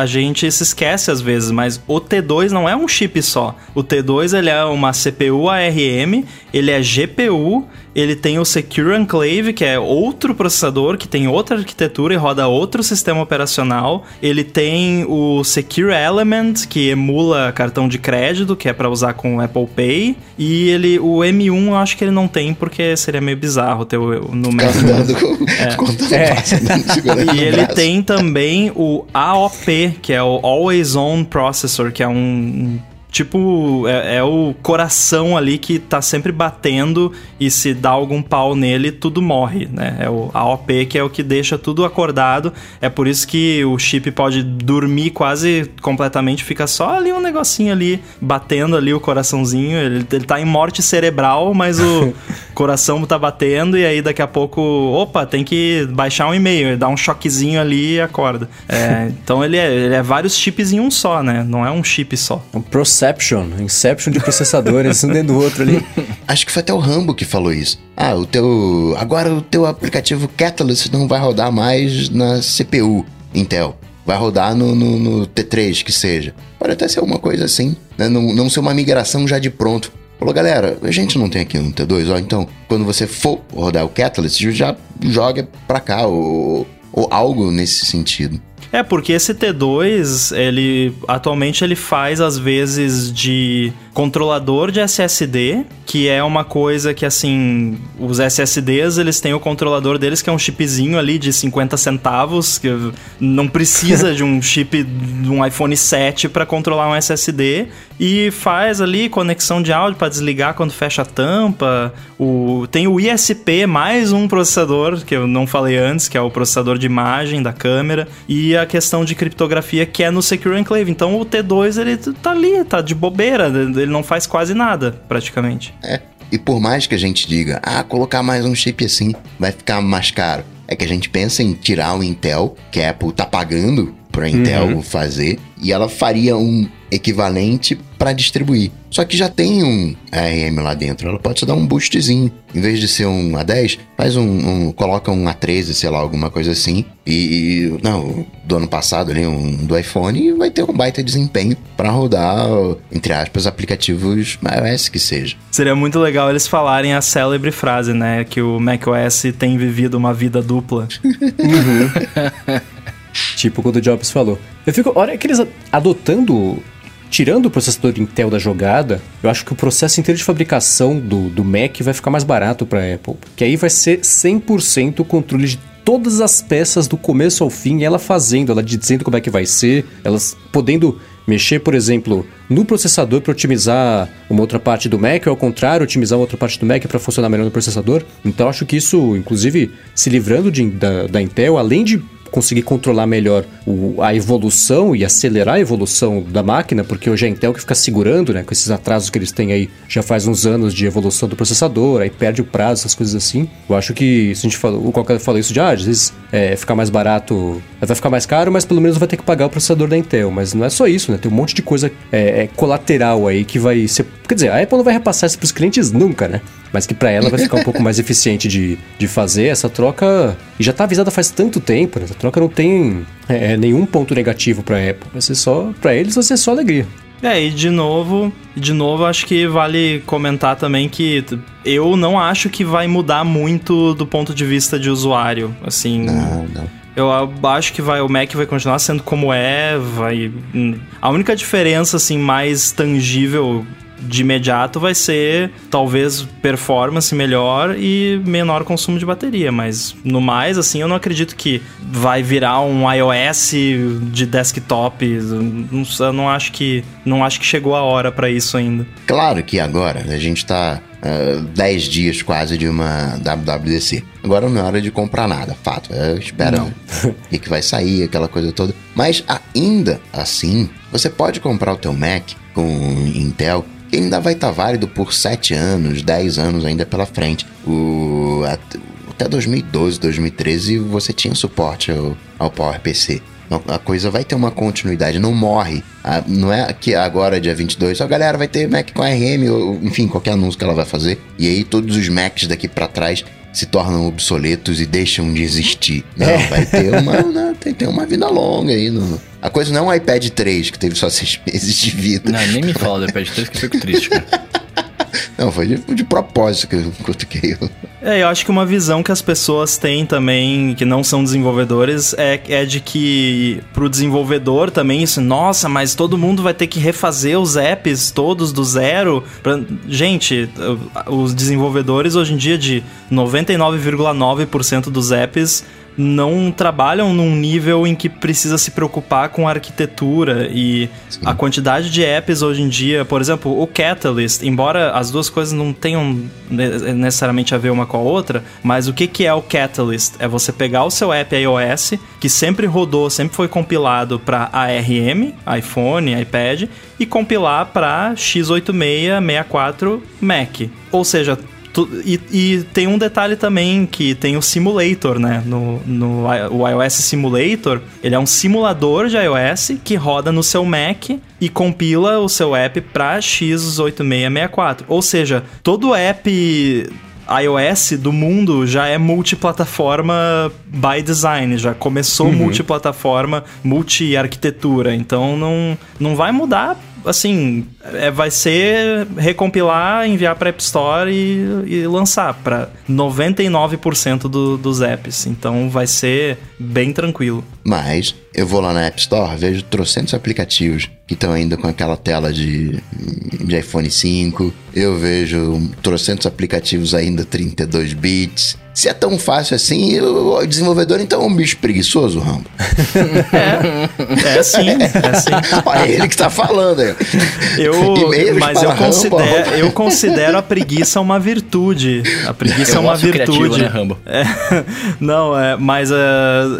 a, gente se esquece às vezes, mas o T2 não é um chip só. O T2 ele é uma CPU ARM, ele é GPU ele tem o Secure Enclave, que é outro processador que tem outra arquitetura e roda outro sistema operacional. Ele tem o Secure Element, que emula cartão de crédito, que é para usar com o Apple Pay. E ele, o M1 eu acho que ele não tem, porque seria meio bizarro ter o, no Mac. é. é. E ele tem também o AOP, que é o Always On Processor, que é um tipo, é, é, o coração ali que tá sempre batendo e se dá algum pau nele, tudo morre, né? É o AOP que é o que deixa tudo acordado. É por isso que o chip pode dormir quase completamente, fica só ali um negocinho ali batendo ali o coraçãozinho. Ele, ele tá em morte cerebral, mas o coração tá batendo e aí daqui a pouco, opa, tem que baixar um e-mail, dá um choquezinho ali e acorda. É, então ele é, ele é vários chips em um só, né? Não é um chip só. Um processo Inception, Inception de processadores, um dentro do outro ali. Acho que foi até o Rambo que falou isso. Ah, o teu. Agora o teu aplicativo Catalyst não vai rodar mais na CPU Intel. Vai rodar no, no, no T3, que seja. Pode até ser uma coisa assim, né? Não, não ser uma migração já de pronto. Falou, galera, a gente não tem aqui um T2, ó, então quando você for rodar o Catalyst, já joga pra cá, ou, ou algo nesse sentido. É, porque esse T2, ele atualmente ele faz às vezes de controlador de SSD, que é uma coisa que assim, os SSDs, eles têm o controlador deles que é um chipzinho ali de 50 centavos, que não precisa de um chip de um iPhone 7 para controlar um SSD e faz ali conexão de áudio para desligar quando fecha a tampa. O tem o ISP mais um processador que eu não falei antes, que é o processador de imagem da câmera e a questão de criptografia que é no Secure Enclave. Então o T2 ele tá ali, tá de bobeira, ele não faz quase nada, praticamente. É. E por mais que a gente diga, ah, colocar mais um chip assim vai ficar mais caro, é que a gente pensa em tirar o Intel, que a Apple tá pagando pra Intel uhum. fazer, e ela faria um equivalente para distribuir. Só que já tem um ARM lá dentro, ela pode te dar um boostzinho. Em vez de ser um A10, faz um, um coloca um A13, sei lá, alguma coisa assim. E, e, não, do ano passado ali, um do iPhone, e vai ter um baita desempenho para rodar, entre aspas, aplicativos iOS que seja. Seria muito legal eles falarem a célebre frase, né, que o macOS tem vivido uma vida dupla. uhum. tipo quando o Jobs falou. Eu fico, olha que eles adotando tirando o processador Intel da jogada, eu acho que o processo inteiro de fabricação do, do Mac vai ficar mais barato para Apple. Que aí vai ser 100% o controle de todas as peças do começo ao fim, ela fazendo, ela dizendo como é que vai ser, elas podendo mexer, por exemplo, no processador para otimizar uma outra parte do Mac, ou ao contrário, otimizar uma outra parte do Mac para funcionar melhor no processador. Então acho que isso, inclusive, se livrando de, da, da Intel, além de conseguir controlar melhor o, a evolução e acelerar a evolução da máquina, porque hoje a Intel que fica segurando, né, com esses atrasos que eles têm aí já faz uns anos de evolução do processador, aí perde o prazo, essas coisas assim. Eu acho que, se a gente falou, o qualquer falou isso de, ah, às vezes é, ficar mais barato, vai ficar mais caro, mas pelo menos vai ter que pagar o processador da Intel. Mas não é só isso, né, tem um monte de coisa é, é, colateral aí que vai ser. Quer dizer, a Apple não vai repassar isso pros clientes nunca, né? Mas que para ela vai ficar um pouco mais eficiente de, de fazer essa troca. E já tá avisada faz tanto tempo, né? Troca não tem é, é nenhum ponto negativo pra Apple. Vai ser só. para eles vai ser só alegria. É, e de novo, de novo, acho que vale comentar também que eu não acho que vai mudar muito do ponto de vista de usuário. Assim. Não, não. Eu acho que vai, o Mac vai continuar sendo como é, vai. A única diferença, assim, mais tangível de imediato vai ser talvez performance melhor e menor consumo de bateria, mas no mais, assim, eu não acredito que vai virar um iOS de desktop. Eu não acho que não acho que chegou a hora para isso ainda. Claro que agora a gente tá uh, 10 dias quase de uma WWDC. Agora não é hora de comprar nada, fato. É, espera o que, que vai sair, aquela coisa toda. Mas ainda assim, você pode comprar o teu Mac com Intel ainda vai estar tá válido por 7 anos, 10 anos ainda pela frente. O, até 2012, 2013 você tinha suporte ao, ao PowerPC. A coisa vai ter uma continuidade, não morre. não é que agora, dia 22, a galera vai ter Mac com ARM, ou, enfim, qualquer anúncio que ela vai fazer. E aí todos os Macs daqui para trás se tornam obsoletos e deixam de existir. Não, é. vai ter uma, né, tem, tem uma vida longa aí. No, a coisa não é um iPad 3, que teve só seis meses de vida. Não, nem me fala do iPad 3 que eu fico triste, cara. Não, foi de, de propósito que eu cutuquei. É, eu acho que uma visão que as pessoas têm também, que não são desenvolvedores, é, é de que pro desenvolvedor também isso, nossa, mas todo mundo vai ter que refazer os apps todos do zero. Pra... Gente, os desenvolvedores hoje em dia de 99,9% dos apps não trabalham num nível em que precisa se preocupar com a arquitetura e Sim. a quantidade de apps hoje em dia, por exemplo, o Catalyst, embora as duas coisas não tenham necessariamente a ver uma com a outra, mas o que, que é o Catalyst? É você pegar o seu app iOS, que sempre rodou, sempre foi compilado para ARM, iPhone, iPad, e compilar para x86 Mac. Ou seja, e, e, tem um detalhe também que tem o simulator, né? No, no o iOS Simulator, ele é um simulador de iOS que roda no seu Mac e compila o seu app para x8664. Ou seja, todo app iOS do mundo já é multiplataforma by design, já começou uhum. multiplataforma, multi-arquitetura. Então não, não vai mudar assim, é, vai ser recompilar, enviar para App Store e, e lançar para 99% do, dos apps. Então vai ser bem tranquilo. Mas eu vou lá na App Store, vejo trocentos aplicativos que estão ainda com aquela tela de, de iPhone 5. Eu vejo trocentos aplicativos ainda 32 bits. Se é tão fácil assim, o desenvolvedor então é um bicho preguiçoso, Rambo. É, é sim, é sim. Olha ele que tá falando aí. Eu, mas eu considero, eu considero a preguiça uma virtude. A preguiça eu é uma virtude. Criativo, né, Rambo? É, não, é, mas uh,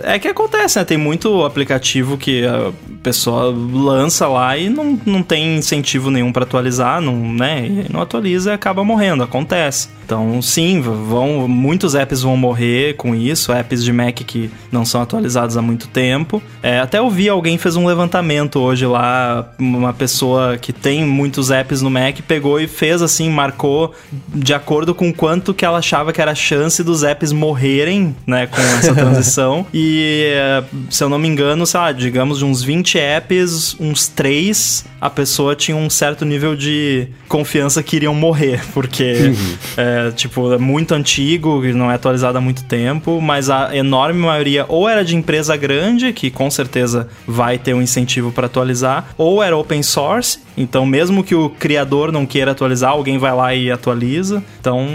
é que acontece, né? Tem muito aplicativo que a pessoa lança lá e não, não tem incentivo nenhum para atualizar, não, né? E não atualiza e acaba morrendo, acontece. Então, sim, vão muitos apps vão morrer com isso, apps de Mac que não são atualizados há muito tempo. É, até eu vi alguém fez um levantamento hoje lá, uma pessoa que tem muitos apps no Mac pegou e fez assim, marcou de acordo com quanto que ela achava que era a chance dos apps morrerem, né, com essa transição. e é, se eu não me engano, sei lá, digamos de uns 20 apps, uns 3 a pessoa tinha um certo nível de confiança que iriam morrer, porque uhum. é, é, tipo, é muito antigo, não é atualizado há muito tempo, mas a enorme maioria ou era de empresa grande, que com certeza vai ter um incentivo para atualizar, ou era open source, então mesmo que o criador não queira atualizar, alguém vai lá e atualiza. Então,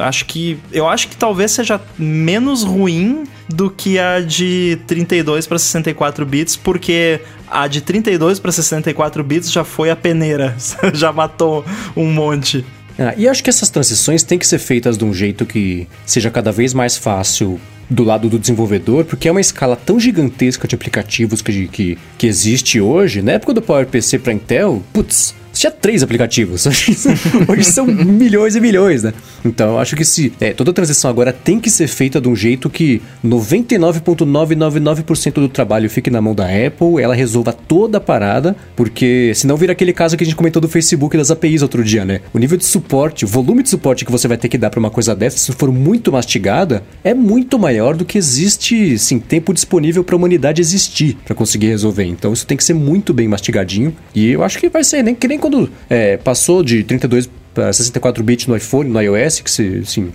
acho que eu acho que talvez seja menos ruim do que a de 32 para 64 bits, porque a de 32 para 64 bits já foi a peneira, já matou um monte. Ah, e acho que essas transições têm que ser feitas de um jeito que seja cada vez mais fácil do lado do desenvolvedor, porque é uma escala tão gigantesca de aplicativos que, que, que existe hoje. Na época do PowerPC para Intel, putz, tinha três aplicativos. Hoje são milhões e milhões, né? Então eu acho que se é, toda transição agora tem que ser feita de um jeito que 99,999% do trabalho fique na mão da Apple, ela resolva toda a parada, porque senão vira aquele caso que a gente comentou do Facebook das APIs outro dia, né? O nível de suporte, o volume de suporte que você vai ter que dar para uma coisa dessa, se for muito mastigada, é muito maior do que existe, sim, tempo disponível para a humanidade existir para conseguir resolver. Então isso tem que ser muito bem mastigadinho e eu acho que vai ser nem que nem quando é, passou de 32 para 64 bits no iPhone, no iOS, que se, assim,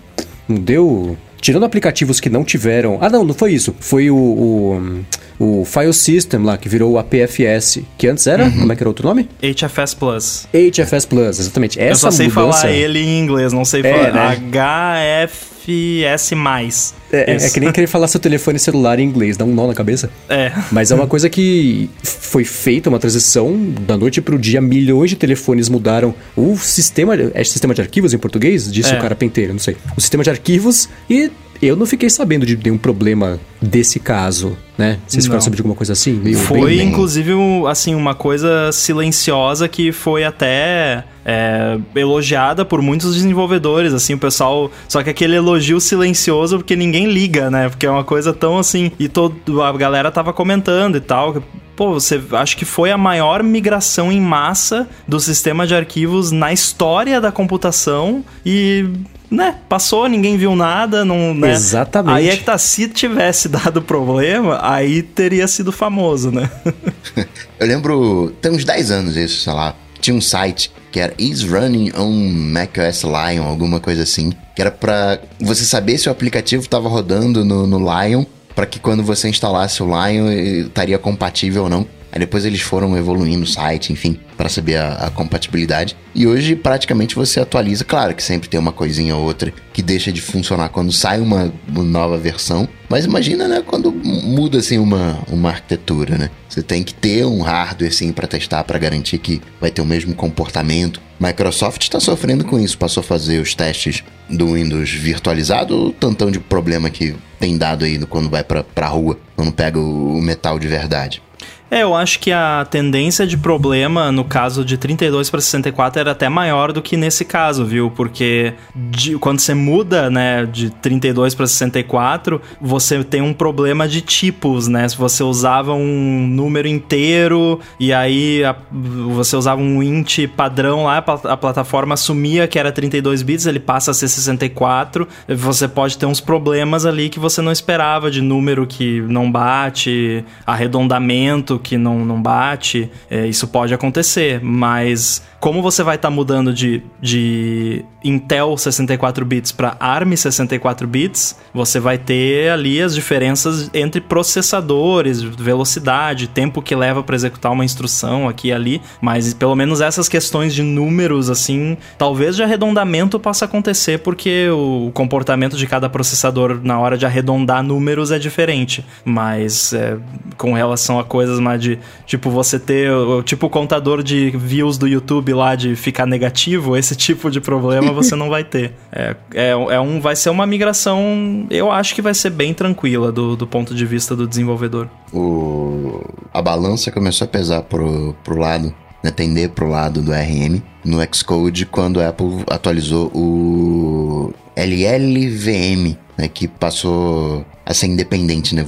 não deu. Tirando aplicativos que não tiveram. Ah, não, não foi isso. Foi o, o, o File System lá, que virou o APFS, que antes era. Uhum. Como é que era outro nome? HFS Plus. HFS Plus, exatamente. Essa Eu só sei mudança... falar ele em inglês, não sei é, falar. Né? HF. FS. É, é, que nem querer falar seu telefone celular em inglês, dá um nó na cabeça. É. Mas é uma coisa que foi feita, uma transição da noite pro dia, milhões de telefones mudaram o sistema. É sistema de arquivos em português? Disse é. o cara penteiro, não sei. O sistema de arquivos e eu não fiquei sabendo de nenhum problema desse caso, né? Vocês ficaram sabendo de alguma coisa assim? Meio foi, bem... inclusive, assim, uma coisa silenciosa que foi até é, elogiada por muitos desenvolvedores, assim, o pessoal... Só que aquele elogio silencioso porque ninguém liga, né? Porque é uma coisa tão assim... E todo, a galera tava comentando e tal, pô, você acho que foi a maior migração em massa do sistema de arquivos na história da computação e né, passou, ninguém viu nada, não, né? Exatamente. Aí é que tá, se tivesse dado problema, aí teria sido famoso, né? Eu lembro, tem uns 10 anos isso, sei lá, tinha um site que era Is Running on macOS Lion, alguma coisa assim, que era para você saber se o aplicativo estava rodando no, no Lion, para que quando você instalasse o Lion estaria compatível ou não. Aí depois eles foram evoluindo o site, enfim, para saber a, a, compatibilidade. E hoje praticamente você atualiza, claro que sempre tem uma coisinha ou outra que deixa de funcionar quando sai uma, uma nova versão. Mas imagina, né, quando muda assim uma, uma arquitetura, né? Você tem que ter um hardware assim para testar para garantir que vai ter o mesmo comportamento. Microsoft está sofrendo com isso, passou a fazer os testes do Windows virtualizado, o tantão de problema que tem dado aí quando vai para a rua, quando pega o metal de verdade. É, eu acho que a tendência de problema no caso de 32 para 64 era até maior do que nesse caso, viu? Porque de, quando você muda, né, de 32 para 64, você tem um problema de tipos, né? Se você usava um número inteiro e aí a, você usava um int padrão lá, a, a plataforma assumia que era 32 bits, ele passa a ser 64, você pode ter uns problemas ali que você não esperava de número que não bate, arredondamento que não, não bate, é, isso pode acontecer, mas como você vai estar tá mudando de, de Intel 64 bits para ARM 64 bits, você vai ter ali as diferenças entre processadores, velocidade, tempo que leva para executar uma instrução aqui e ali, mas pelo menos essas questões de números assim, talvez de arredondamento possa acontecer porque o comportamento de cada processador na hora de arredondar números é diferente, mas é, com relação a coisas mais de tipo você ter tipo o contador de views do YouTube lá de ficar negativo, esse tipo de problema você não vai ter. É, é, é, um, vai ser uma migração, eu acho que vai ser bem tranquila do, do ponto de vista do desenvolvedor. O, a balança começou a pesar pro, pro lado, né, tender pro lado do RM no Xcode quando a Apple atualizou o LLVM, né, que passou a ser independente, né,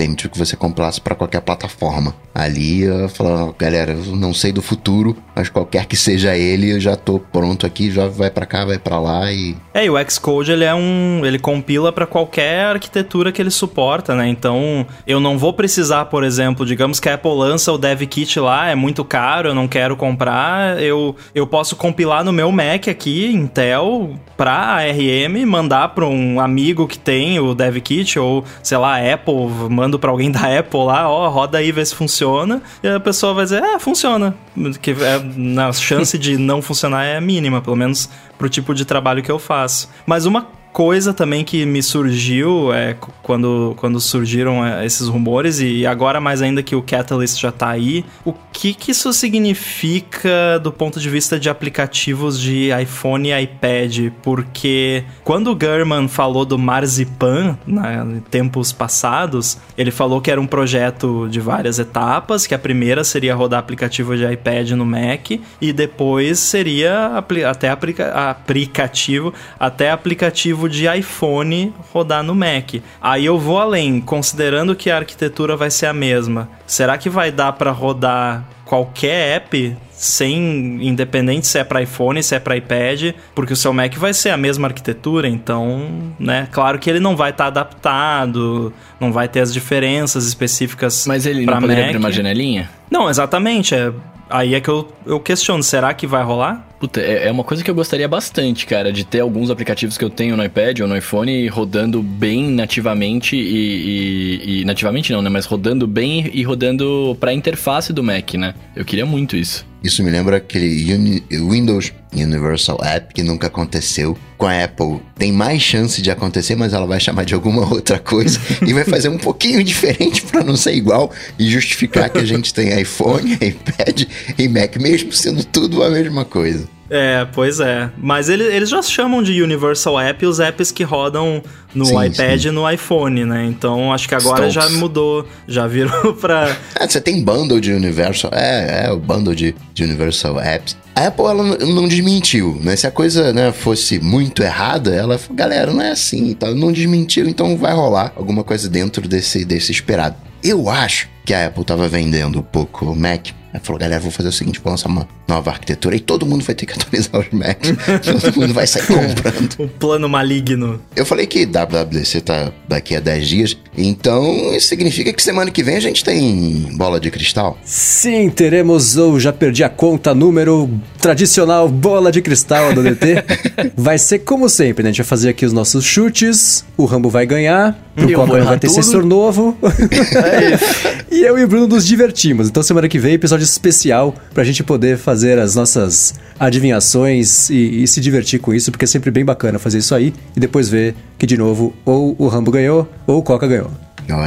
permitiu que você comprasse para qualquer plataforma. Ali eu falo, galera, eu não sei do futuro, mas qualquer que seja ele, eu já tô pronto aqui, já vai para cá, vai para lá e É, e o Xcode ele é um, ele compila para qualquer arquitetura que ele suporta, né? Então, eu não vou precisar, por exemplo, digamos que a Apple lança o Dev Kit lá, é muito caro, eu não quero comprar, eu eu posso compilar no meu Mac aqui, Intel, para ARM, mandar para um amigo que tem o Dev Kit ou, sei lá, Apple, mando para alguém da Apple lá, ó, roda aí, vê se funciona e a pessoa vai dizer, é, funciona. Que é, a chance de não funcionar é mínima, pelo menos pro tipo de trabalho que eu faço. Mas uma coisa também que me surgiu é quando, quando surgiram é, esses rumores e agora mais ainda que o Catalyst já tá aí, o que que isso significa do ponto de vista de aplicativos de iPhone e iPad? Porque quando o German falou do Marzipan, né, em tempos passados, ele falou que era um projeto de várias etapas, que a primeira seria rodar aplicativo de iPad no Mac e depois seria até aplica aplicativo, até aplicativo aplicativo de iPhone rodar no Mac. Aí eu vou além, considerando que a arquitetura vai ser a mesma. Será que vai dar para rodar qualquer app sem independente se é para iPhone, se é para iPad, porque o seu Mac vai ser a mesma arquitetura, então, né, claro que ele não vai estar tá adaptado, não vai ter as diferenças específicas Mas ele não poderia abrir uma janelinha? Não, exatamente, é aí é que eu, eu questiono, será que vai rolar? Puta, é, é uma coisa que eu gostaria bastante, cara, de ter alguns aplicativos que eu tenho no iPad ou no iPhone rodando bem nativamente e, e, e nativamente não, né? Mas rodando bem e rodando para a interface do Mac, né? Eu queria muito isso. Isso me lembra aquele Uni Windows Universal App que nunca aconteceu. Com a Apple tem mais chance de acontecer, mas ela vai chamar de alguma outra coisa e vai fazer um pouquinho diferente para não ser igual e justificar que a gente tem iPhone, iPad e Mac, mesmo sendo tudo a mesma coisa. É, pois é. Mas ele, eles já chamam de Universal App os apps que rodam no sim, iPad sim. e no iPhone, né? Então acho que agora Stokes. já mudou, já virou pra. É, você tem bundle de Universal. É, é o bundle de, de Universal Apps. A Apple ela não desmentiu, né? Se a coisa né, fosse muito errada, ela falou, galera, não é assim, então não desmentiu, então vai rolar alguma coisa dentro desse, desse esperado. Eu acho que a Apple estava vendendo um pouco o Mac Aí falou, galera, vou fazer o seguinte, vou lançar uma nova arquitetura e todo mundo vai ter que atualizar os Macs. todo mundo vai sair comprando. um plano maligno. Eu falei que WWDC tá daqui a 10 dias, então isso significa que semana que vem a gente tem bola de cristal? Sim, teremos, eu já perdi a conta, número tradicional bola de cristal do DT. vai ser como sempre, né? A gente vai fazer aqui os nossos chutes, o Rambo vai ganhar, o Coca vai ter tudo. sensor novo. é isso. E eu e o Bruno nos divertimos. Então semana que vem, episódio especial pra gente poder fazer as nossas adivinhações e, e, se divertir com isso, porque é sempre bem bacana fazer isso aí e depois ver que de novo ou o Rambo ganhou ou o Coca ganhou.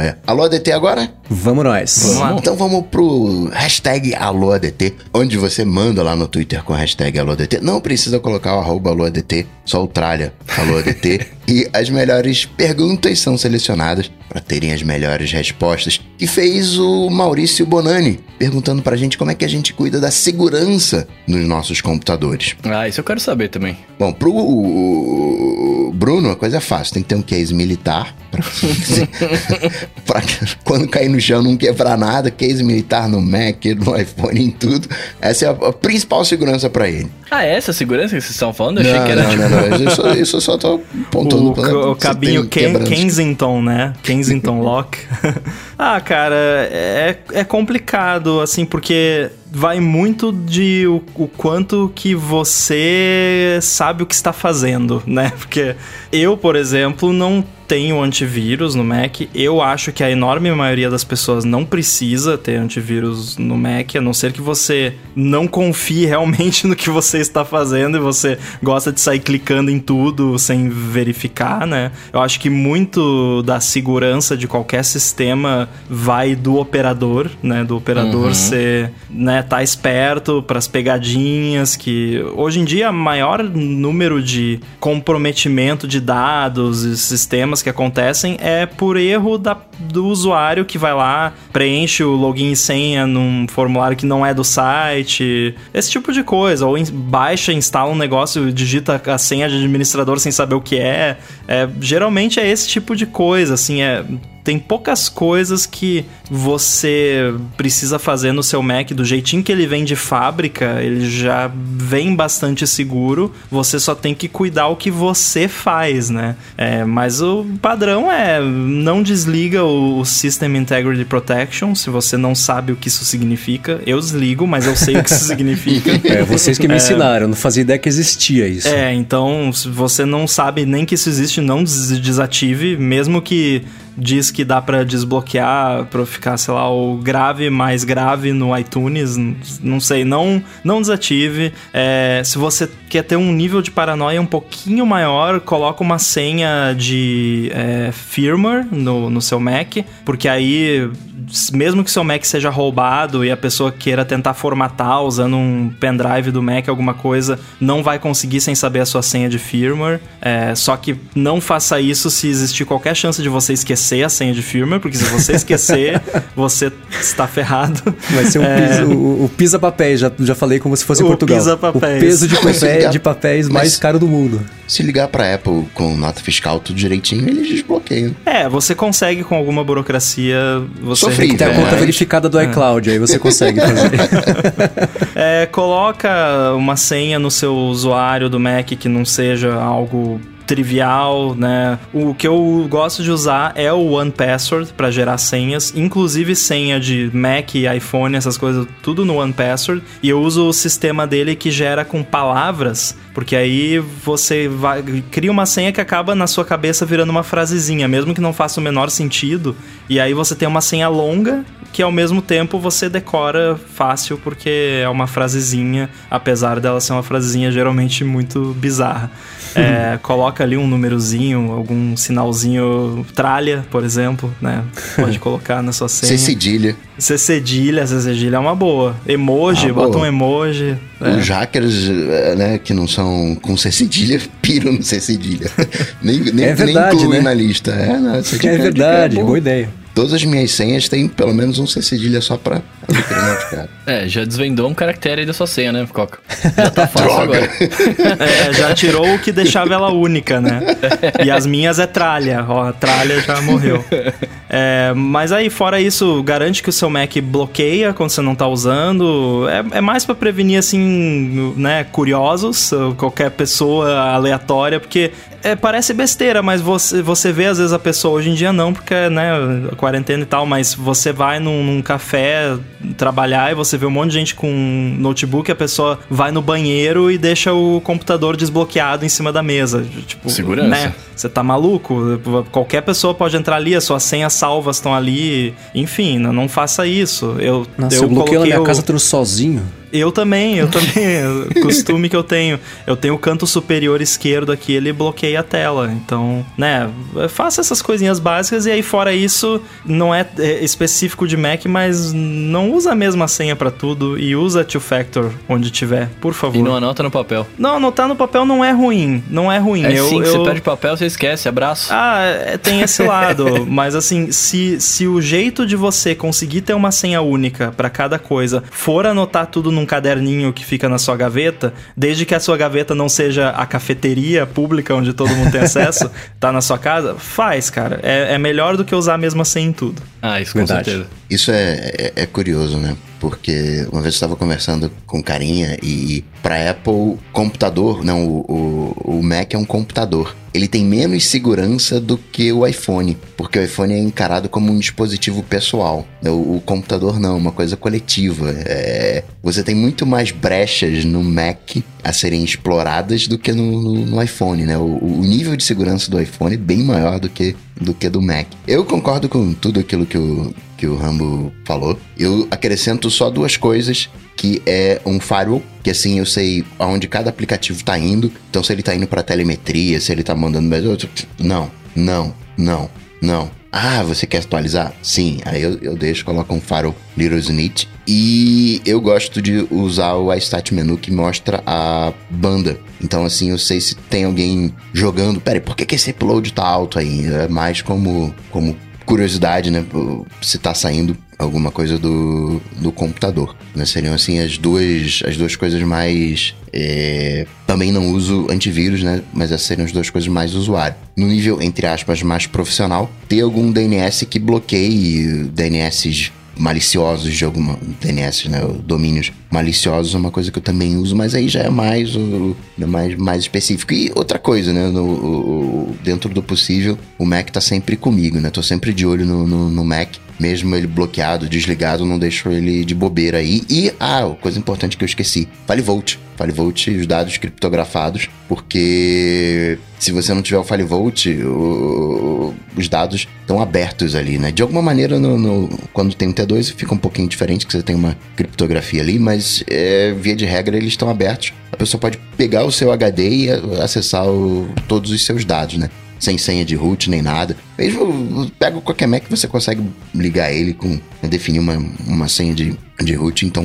É. Alô ADT agora? Vamos nós. Vamos. Então vamos pro hashtag Alô ADT, onde você manda lá no Twitter com a hashtag Alô ADT. Não precisa colocar o arroba Alô ADT, só o tralha Alô ADT. e as melhores perguntas são selecionadas para terem as melhores respostas. Que fez o Maurício Bonani, perguntando pra gente como é que a gente cuida da segurança nos nossos computadores. Ah, isso eu quero saber também. Bom, pro Bruno, a coisa é fácil. Tem que ter um case militar. Pra, pra quando cair no chão não quebrar nada. Case militar no Mac, no iPhone, em tudo. Essa é a, a principal segurança pra ele. Ah, é essa segurança que vocês estão falando? Eu não, achei que era. não, não, não. Eu só, eu só tô apontando O, o você cabinho Ken-. Kensington, né? Kensington Lock. ah, cara, é, é complicado, assim, porque vai muito de o, o quanto que você sabe o que está fazendo, né? Porque eu, por exemplo, não tenho antivírus no Mac. Eu acho que a enorme maioria das pessoas não precisa ter antivírus no Mac, a não ser que você não confie realmente no que você está fazendo e você gosta de sair clicando em tudo sem verificar, né? Eu acho que muito da segurança de qualquer sistema vai do operador, né? Do operador Uhum. ser, né, tá esperto para as pegadinhas que hoje em dia maior número de comprometimento de dados e sistemas que acontecem é por erro da, do usuário que vai lá, preenche o login e senha num formulário que não é do site, esse tipo de coisa, ou in- baixa, instala um negócio, digita a senha de administrador sem saber o que é, é geralmente é esse tipo de coisa, assim, é tem poucas coisas que você precisa fazer no seu Mac do jeitinho que ele vem de fábrica, ele já vem bastante seguro. Você só tem que cuidar o que você faz, né? É, mas o padrão é não desliga o System Integrity Protection se você não sabe o que isso significa. Eu desligo, mas eu sei o que isso significa. É, vocês que me ensinaram, eu não fazia ideia que existia isso. É, então, se você não sabe nem que isso existe, não des- desative, mesmo que diz que dá pra desbloquear pra ficar, sei lá, o grave mais grave no iTunes, não sei, não não desative. É, se você quer ter um nível de paranoia um pouquinho maior, coloca uma senha de é, firmware no, no seu Mac, porque aí mesmo que seu Mac seja roubado e a pessoa queira tentar formatar usando um pendrive do Mac, alguma coisa, não vai conseguir sem saber a sua senha de firmware. É, só que não faça isso se existir qualquer chance de você esquecer a senha de firmware, porque se você esquecer, você está ferrado. Vai ser um É, pisa, o, o pisa papéis, já, já falei como se fosse em O Portugal. pisa-papéis. O peso de, papéis, ligar- de papéis mas- mais caro do mundo. Se ligar pra Apple com nota fiscal tudo direitinho, eles desbloqueiam. É, você consegue com alguma burocracia. Você Tem a É, conta mas- verificada do iCloud, aí você consegue fazer. É, coloca uma senha no seu usuário do Mac que não seja algo trivial, né? O que eu gosto de usar é o One Password para gerar senhas, inclusive senha de Mac iPhone, essas coisas, tudo no One Password. E eu uso o sistema dele que gera com palavras, porque aí você vai, cria uma senha que acaba na sua cabeça virando uma frasezinha, mesmo que não faça o menor sentido. E aí você tem uma senha longa que ao mesmo tempo você decora fácil porque é uma frasezinha, apesar dela ser uma frasezinha geralmente muito bizarra. É, coloca ali um númerozinho, algum sinalzinho tralha, por exemplo, né? Pode colocar na sua senha. C cedilha. C cedilha, C cedilha é uma boa. Emoji, Ah, bota boa. um emoji. É. Os hackers, eh, né, que não são com C cedilha, piram no C cedilha. nem, nem, É verdade, nem incluem né? na lista. É, não, É dica verdade, boa. boa ideia. Todas as minhas senhas têm pelo menos um C cedilha só pra. É, já desvendou um caractere aí da sua senha, né, Coca? Já tá fácil agora. É, já tirou o que deixava ela única, né? E as minhas é tralha. Ó, a tralha já morreu. É, mas aí, fora isso, garante que o seu Mac bloqueia quando você não tá usando. É, é mais pra prevenir, assim, né, curiosos, ou qualquer pessoa aleatória, porque é, parece besteira, mas você, você vê às vezes a pessoa, hoje em dia não, porque, né, quarentena e tal, mas você vai num, num café trabalhar e você vê um monte de gente com um notebook, a pessoa vai no banheiro e deixa o computador desbloqueado em cima da mesa. Tipo, Segurança. Né? Você tá maluco? Qualquer pessoa pode entrar ali, as suas senhas salvas estão ali. Enfim, não, não faça isso. Eu, Nossa, eu, bloqueei na minha o- casa tudo sozinho. Eu também, eu também. costume que eu tenho. Eu tenho o canto superior esquerdo aqui, ele bloqueia a tela. Então, né, faça essas coisinhas básicas e aí fora isso, não é, é específico de Mac, mas não usa a mesma senha pra tudo e usa two factor onde tiver, por favor. E não anota no papel. Não, anotar no papel não é ruim, não é ruim. É eu, sim, eu... você perde papel, você esquece, abraço. Ah, é, tem esse lado, mas assim, se, se o jeito de você conseguir ter uma senha única pra cada coisa for anotar tudo num num caderninho que fica na sua gaveta, desde que a sua gaveta não seja a cafeteria pública onde todo mundo tem acesso, tá na sua casa, faz, cara. É, é melhor do que usar a mesma senha em tudo. Ah, isso com Verdade. certeza. Isso é, é, é curioso, né? Porque uma vez eu estava conversando com carinha e para Apple, computador, não, o, o, o Mac é um computador. Ele tem menos segurança do que o iPhone, porque o iPhone é encarado como um dispositivo pessoal. O, o computador não, é uma coisa coletiva. É, você tem muito mais brechas no Mac a serem exploradas do que no, no, no iPhone, né? O, o nível de segurança do iPhone é bem maior do que do que do Mac. Eu concordo com tudo aquilo que o, que o Rambo falou. Eu acrescento só duas coisas, que é um firewall, que assim eu sei aonde cada aplicativo tá indo. Então se ele tá indo para telemetria, se ele tá mandando não, não, não, não. Ah, você quer atualizar? Sim. Aí eu, eu deixo, coloco um firewall Little Snit. E eu gosto de usar o iStat menu que mostra a banda. Então, assim, eu sei se tem alguém jogando. Pera aí, por que, que esse upload tá alto aí? É mais como, como curiosidade, né? Se tá saindo alguma coisa do, do computador. Né? Seriam, assim, as duas, as duas coisas mais. É... Também não uso antivírus, né? Mas essas seriam as duas coisas mais usuário. No nível, entre aspas, mais profissional, ter algum DNS que bloqueie DNS maliciosos de alguma DNS, né, domínios maliciosos é uma coisa que eu também uso, mas aí já é mais o é mais, mais específico. E outra coisa, né, no, o, dentro do possível, o Mac tá sempre comigo, né? Tô sempre de olho no, no, no Mac mesmo ele bloqueado, desligado, não deixo ele de bobeira aí. E, ah, coisa importante que eu esqueci: FileVolt. FileVolt, os dados criptografados, porque se você não tiver o FileVolt, o, os dados estão abertos ali, né? De alguma maneira, no, no, quando tem um T2, fica um pouquinho diferente, que você tem uma criptografia ali, mas é, via de regra eles estão abertos. A pessoa pode pegar o seu HD e acessar o, todos os seus dados, né? Sem senha de root nem nada. Mesmo pega qualquer Mac você consegue ligar ele com definir uma, uma senha de, de root, então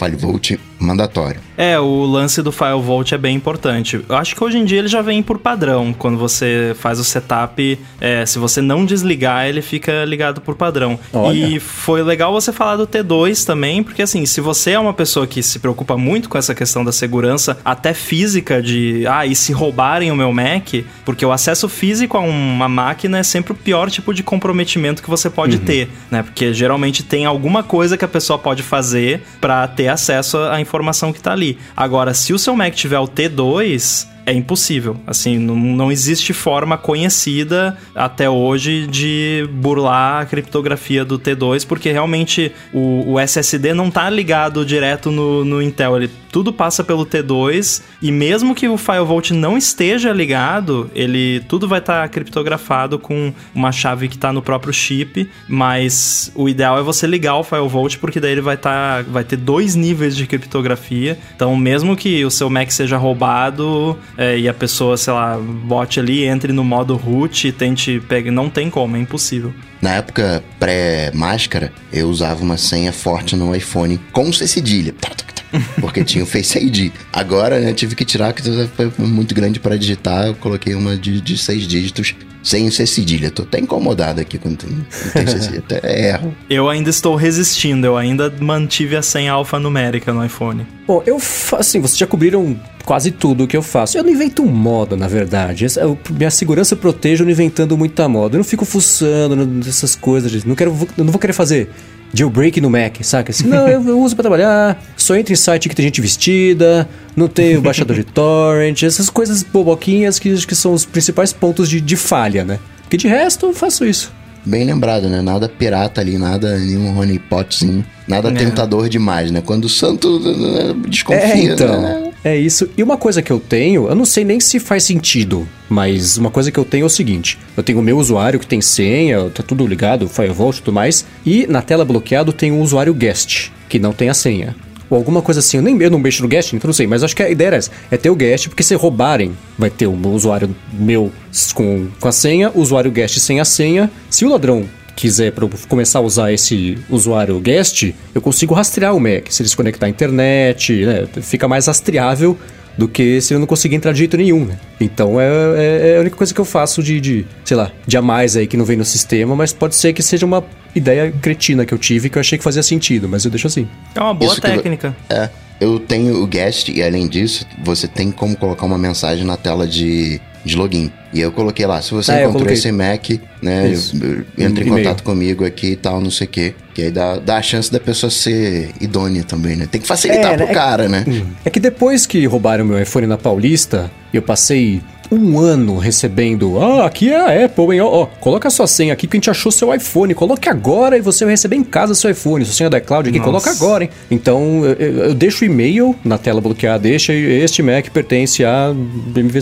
um FileVolt mandatório. É, o lance do FileVolt é bem importante. Eu acho que hoje em dia ele já vem por padrão. Quando você faz o setup, é, se você não desligar, ele fica ligado por padrão. Olha. E foi legal você falar do T2 também, porque assim, se você é uma pessoa que se preocupa muito com essa questão da segurança, até física, de ah, e se roubarem o meu Mac, porque o acesso físico a uma máquina é sempre o pior tipo de comprometimento que você pode ter, né? Porque geralmente tem alguma coisa que a pessoa pode fazer para ter acesso à informação que tá ali. Agora, se o seu Mac tiver o T2, é impossível. Assim, não, não existe forma conhecida até hoje de burlar a criptografia do T2, porque realmente o, o SSD não tá ligado direto no, no Intel. Ele tudo passa pelo T2 e mesmo que o FileVault não esteja ligado, ele tudo vai estar tá criptografado com uma chave que está no próprio chip, mas o ideal é você ligar o FileVault porque daí ele vai tá, vai ter dois níveis de criptografia. Então, mesmo que o seu Mac seja roubado, é, e a pessoa, sei lá, bote ali, entre no modo root e tente pegar. Não tem como, é impossível. Na época pré-máscara, eu usava uma senha forte no iPhone com C cedilha. Porque tinha o Face ID. Agora, né, tive que tirar, que foi muito grande para digitar. Eu coloquei uma de, de seis dígitos sem ser cedilha. Tô até incomodado aqui quando tem, tem cedilha. Até erro. Eu ainda estou resistindo. Eu ainda mantive a senha alfanumérica no iPhone. Bom, eu faço assim, vocês já cobriram quase tudo o que eu faço. Eu não invento moda, na verdade. Eu- minha segurança eu protejo não inventando muita moda. Eu não fico fuçando nessas coisas. Não quero, eu não vou querer fazer jailbreak no Mac, saca? Assim, não, eu, eu uso pra trabalhar, só entro em site que tem gente vestida, não tenho baixador de torrent, essas coisas boboquinhas que, acho que são os principais pontos de, de falha, né? Porque de resto eu faço isso. Bem lembrado, né? Nada pirata ali, nada, nenhum honeypotzinho. Nada É. tentador demais, né? Quando o santo né, desconfia, É, então. né? É isso. E uma coisa que eu tenho, eu não sei nem se faz sentido, mas uma coisa que eu tenho é o seguinte: eu tenho o meu usuário que tem senha, tá tudo ligado, Firewall e tudo mais, e na tela bloqueado tem um usuário guest, que não tem a senha. Ou alguma coisa assim, eu nem eu não mexo no guest, então não sei, mas acho que a ideia era essa: é ter o guest, porque se roubarem, vai ter um usuário meu com, com a senha, o usuário guest sem a senha. Se o ladrão quiser pra eu começar a usar esse usuário guest, eu consigo rastrear o Mac. Se ele se conectar à internet, né, fica mais rastreável do que se eu não conseguir entrar de jeito nenhum, né? Então é, é- é a única coisa que eu faço de, de, sei lá, de a mais aí que não vem no sistema, mas pode ser que seja uma ideia cretina que eu tive que eu achei que fazia sentido, mas eu deixo assim. É uma boa Isso técnica. É. eu tenho o guest e além disso, você tem como colocar uma mensagem na tela de, de login. E eu coloquei lá, se você Ah, eu encontrou esse Mac, né, Isso. entre em contato comigo aqui e tal, não sei o quê. Que aí dá, dá a chance da pessoa ser idônea também, né? Tem que facilitar É, pro né? cara, né? É que depois que roubaram meu iPhone na Paulista, eu passei um ano recebendo. Ah, aqui é a Apple, hein? Ó, ó, coloca a sua senha aqui que a gente achou seu iPhone. Coloque agora e você vai receber em casa seu iPhone. Sua senha da iCloud aqui, Nossa. coloca agora, hein? Então eu, eu- deixo o e-mail na tela bloqueada, deixa este Mac pertence a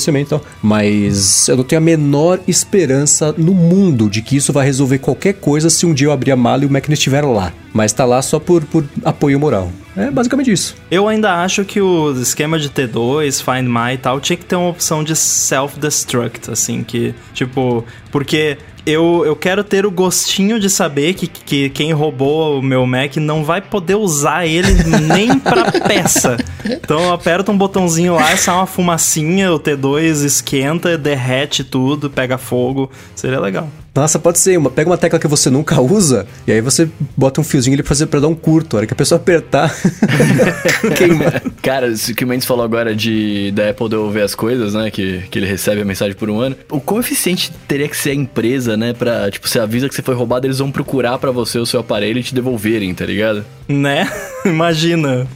Cement e tal. Mas eu não tenho a menor esperança no mundo de que isso vai resolver qualquer coisa se um dia eu abrir a mala e o Mac não estiver lá. Mas tá lá só por, por apoio moral. É basicamente isso. Eu ainda acho que o esquema de T2, Find My e tal, tinha que ter uma opção de self-destruct, assim, que, tipo, porque eu, eu quero ter o gostinho de saber que, que quem roubou o meu Mac não vai poder usar ele nem pra peça. Então eu aperto um botãozinho lá, sai uma fumacinha, o T2 esquenta, derrete tudo, pega fogo. Seria legal. Nossa, pode ser. Uma, pega uma tecla que você nunca usa e aí você bota um fiozinho ali pra, fazer, pra dar um curto. A hora que a pessoa apertar, queima. Cara, isso que o Mendes falou agora de da Apple devolver as coisas, né? Que, que ele recebe a mensagem por um ano. O quão eficiente teria que ser a empresa, né? Pra, tipo, você avisa que você foi roubado, eles vão procurar pra você o seu aparelho e te devolverem, tá ligado? Né? Imagina.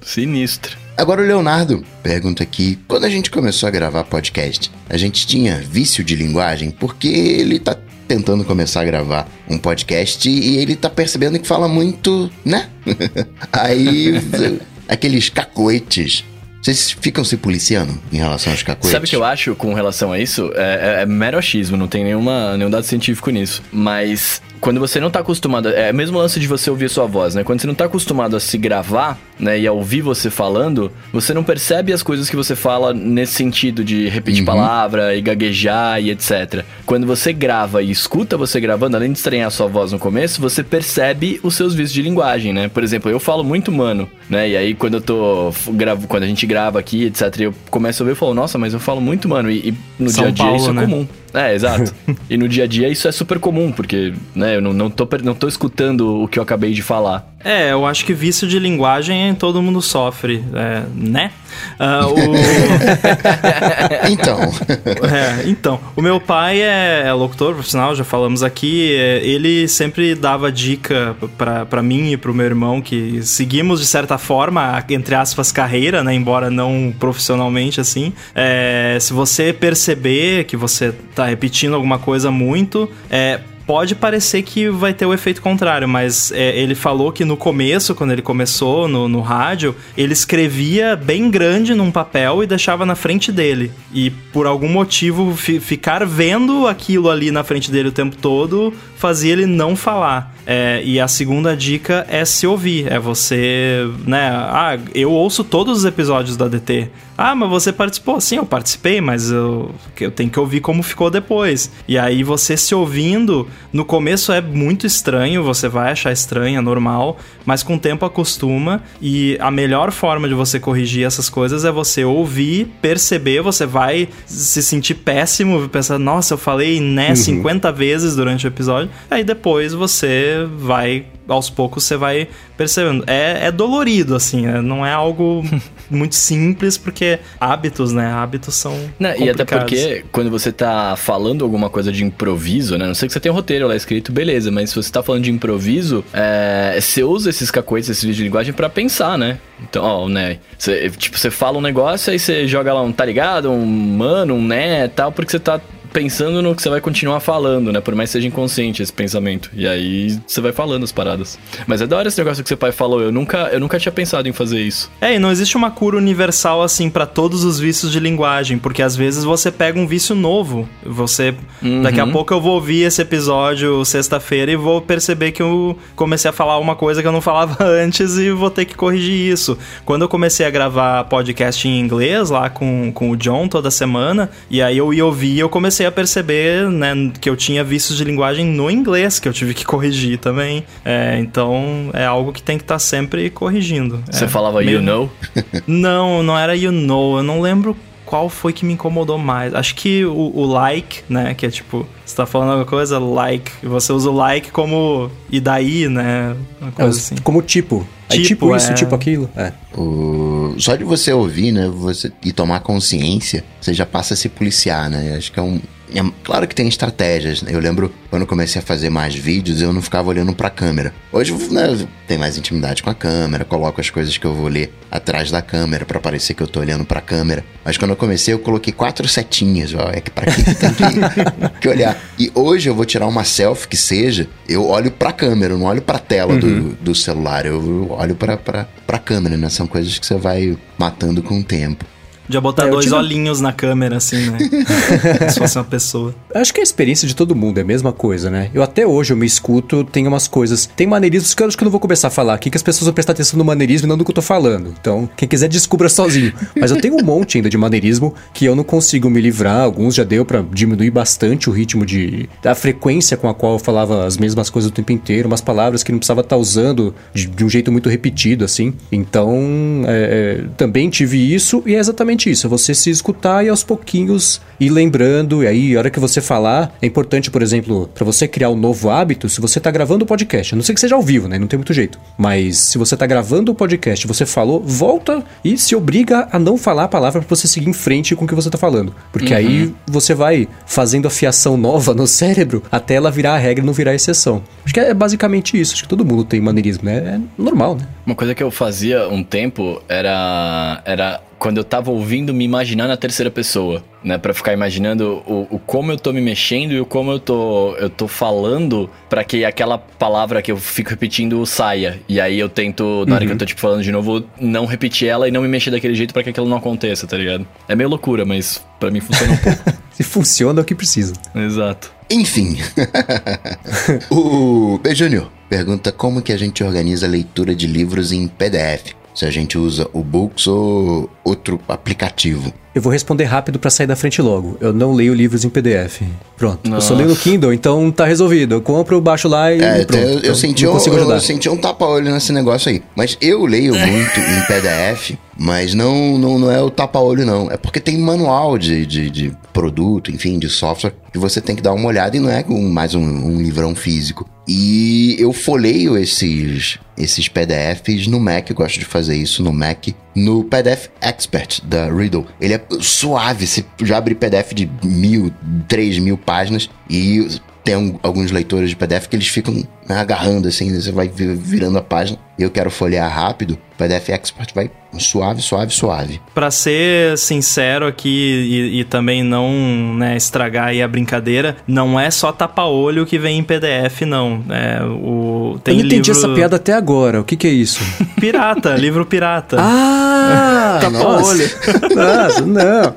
Sinistro. Agora o Leonardo pergunta aqui: quando a gente começou a gravar podcast, a gente tinha vício de linguagem? Porque ele tá tentando começar a gravar um podcast e ele tá percebendo que fala muito, né? Aí, aqueles cacoetes. Vocês ficam se policiando em relação aos cacoetes? Sabe o que eu acho com relação a isso? É, é, é mero achismo, não tem nenhuma, nenhum dado científico nisso. Mas quando você não tá acostumado. É o mesmo lance de você ouvir sua voz, né? Quando você não tá acostumado a se gravar, né? E a ouvir você falando, você não percebe as coisas que você fala nesse sentido de repetir palavra e gaguejar e etc. Quando você grava e escuta você gravando, além de estranhar a sua voz no começo, você percebe os seus vícios de linguagem, né? Por exemplo, eu falo muito mano, né? E aí quando eu tô. Gravo, quando a gente grava aqui, etc., eu começo a ouvir e falo, nossa, mas eu falo muito mano. E, e no São dia a dia Paulo, isso é né? comum. É, exato. e no dia a dia isso é super comum, porque, né, eu não, não, tô, não tô escutando o que eu acabei de falar. É, eu acho que vício de linguagem todo mundo sofre, é, né? Ah, o... Então, É, então, o meu pai é, é locutor profissional, já falamos aqui. é, ele sempre dava dica pra pra mim e pro meu irmão que seguimos de certa forma, a, entre aspas, carreira, né? Embora não profissionalmente assim. É, se você perceber que você tá repetindo alguma coisa muito, é. Pode parecer que vai ter o efeito contrário, mas é, ele falou que no começo, quando ele começou no, no rádio, ele escrevia bem grande num papel e deixava na frente dele. E por algum motivo, fi- ficar vendo aquilo ali na frente dele o tempo todo fazia ele não falar. É, e a segunda dica é se ouvir. É você, né? Ah, eu ouço todos os episódios da DT. Ah, mas você participou? Sim, eu participei, mas eu, eu tenho que ouvir como ficou depois. E aí você se ouvindo, no começo é muito estranho, você vai achar estranho, é normal, mas com o tempo acostuma. E a melhor forma de você corrigir essas coisas é você ouvir, perceber, você vai se sentir péssimo, pensar, nossa, eu falei né 50 vezes durante o episódio. Aí depois você vai aos poucos você vai percebendo. É, é dolorido, assim, é- não é algo muito simples, porque hábitos, né? Hábitos são. Né, e até porque quando você tá falando alguma coisa de improviso, né? Não sei que você tem um roteiro lá escrito, beleza, mas se você tá falando de improviso, é, você usa esses cacoetes, esses vídeos de linguagem pra pensar, né? Então, ó, né? Tipo, você fala um negócio, aí você joga lá um tá ligado, um mano, um né, tal, porque você tá pensando no que você vai continuar falando, né? Por mais que seja inconsciente esse pensamento. E aí você vai falando as paradas. Mas é da hora esse negócio que seu pai falou. Eu nunca, eu nunca tinha pensado em fazer isso. É, e não existe uma cura universal assim pra todos os vícios de linguagem, porque às vezes você pega um vício novo. Você daqui a pouco eu vou ouvir esse episódio sexta-feira e vou perceber que eu comecei a falar uma coisa que eu não falava antes e vou ter que corrigir isso. Quando eu comecei a gravar podcast em inglês lá com, com o John toda semana, e aí eu ia ouvir, eu comecei a perceber, né, que eu tinha vícios de linguagem no inglês que eu tive que corrigir também. É, então é algo que tem que estar sempre corrigindo. Você É, falava meio- you know? não, não era you know. Eu não lembro qual foi que me incomodou mais. Acho que o, o like, né? Que é tipo, tá falando alguma coisa, like. Você usa o like como e daí, né? Uma É, coisa assim. Como tipo. Tipo, tipo isso, é. tipo aquilo. É. O- Só de você ouvir, né? Você... E tomar consciência, você já passa a se policiar, né? Acho que é um. É- Claro que tem estratégias. né? Eu lembro quando eu comecei a fazer mais vídeos, eu não ficava olhando pra câmera. Hoje, né, tenho mais intimidade com a câmera, coloco as coisas que eu vou ler atrás da câmera pra parecer que eu tô olhando pra câmera. Mas quando eu comecei, eu coloquei quatro setinhas, ó. É que pra que tem que, que olhar. E hoje eu vou tirar uma selfie que seja, eu olho pra câmera, eu não olho pra tela do, do celular, eu olho pra, pra, pra câmera, né? São coisas que você vai matando com o tempo. Já botar É, dois olhinhos na câmera, assim, né? Se fosse uma pessoa. Acho que a experiência de todo mundo é a mesma coisa, né? Eu até hoje eu me escuto, tem umas coisas. Tem maneirismos que eu acho que eu não vou começar a falar aqui, que as pessoas vão prestar atenção no maneirismo e não no que eu tô falando. Então, quem quiser descubra sozinho. Mas eu tenho um monte ainda de maneirismo que eu não consigo me livrar. Alguns já deu pra diminuir bastante o ritmo de. da frequência com a qual eu falava as mesmas coisas o tempo inteiro, umas palavras que não precisava estar usando de, de um jeito muito repetido, assim. Então, é, é, também tive isso e é exatamente isso. É você se escutar e aos pouquinhos ir lembrando. E aí, a hora que você falar, é importante, por exemplo, pra você criar um novo hábito, se você tá gravando o podcast, a não sei que seja ao vivo, né? Não tem muito jeito. Mas se você tá gravando o podcast, você falou, volta e se obriga a não falar a palavra pra você seguir em frente com o que você tá falando. Porque aí você vai fazendo a fiação nova no cérebro até ela virar a regra e não virar a exceção. Acho que é basicamente isso. Acho que todo mundo tem maneirismo, né? É normal, né? Uma coisa que eu fazia um tempo era era quando eu tava ouvindo me imaginar na terceira pessoa, né, Pra ficar imaginando o, o como eu tô me mexendo e o como eu tô eu tô falando pra que aquela palavra que eu fico repetindo saia. E aí eu tento na hora que eu tô tipo falando de novo não repetir ela e não me mexer daquele jeito pra que aquilo não aconteça, tá ligado? É meio loucura, mas pra mim funciona um pouco. Se funciona é o que precisa. Exato. Enfim. o B Júnior pergunta como que a gente organiza a leitura de livros em PDF. Se a gente usa o Books ou outro aplicativo. Eu vou responder rápido pra sair da frente logo. Eu não leio livros em PDF. Pronto. Eu só leio no Kindle, então tá resolvido. Eu compro, baixo lá e É, pronto. eu, eu Então, senti um, eu senti um tapa-olho nesse negócio aí. Mas eu leio muito em PDF, mas não, não, não é o tapa-olho, não. É porque tem manual de, de, de produto, enfim, de software, que você tem que dar uma olhada e não é mais um, um livrão físico. E eu folheio esses, esses PDFs no Mac, eu gosto de fazer isso no Mac, no PDF Expert da Riddle. Ele é suave, você já abre PDF de mil, três mil páginas e tem um- alguns leitores de PDF que eles ficam né, agarrando assim, você vai vi- virando a página. Eu quero folhear rápido, o PDF Expert vai suave, suave, suave. Pra ser sincero aqui e, e também não né, estragar aí a brincadeira, não é só tapa-olho que vem em PDF, não. É, o, tem eu não entendi livro essa piada até agora. O que que é isso? pirata, livro pirata. ah! Tapa-olho. Nossa, não.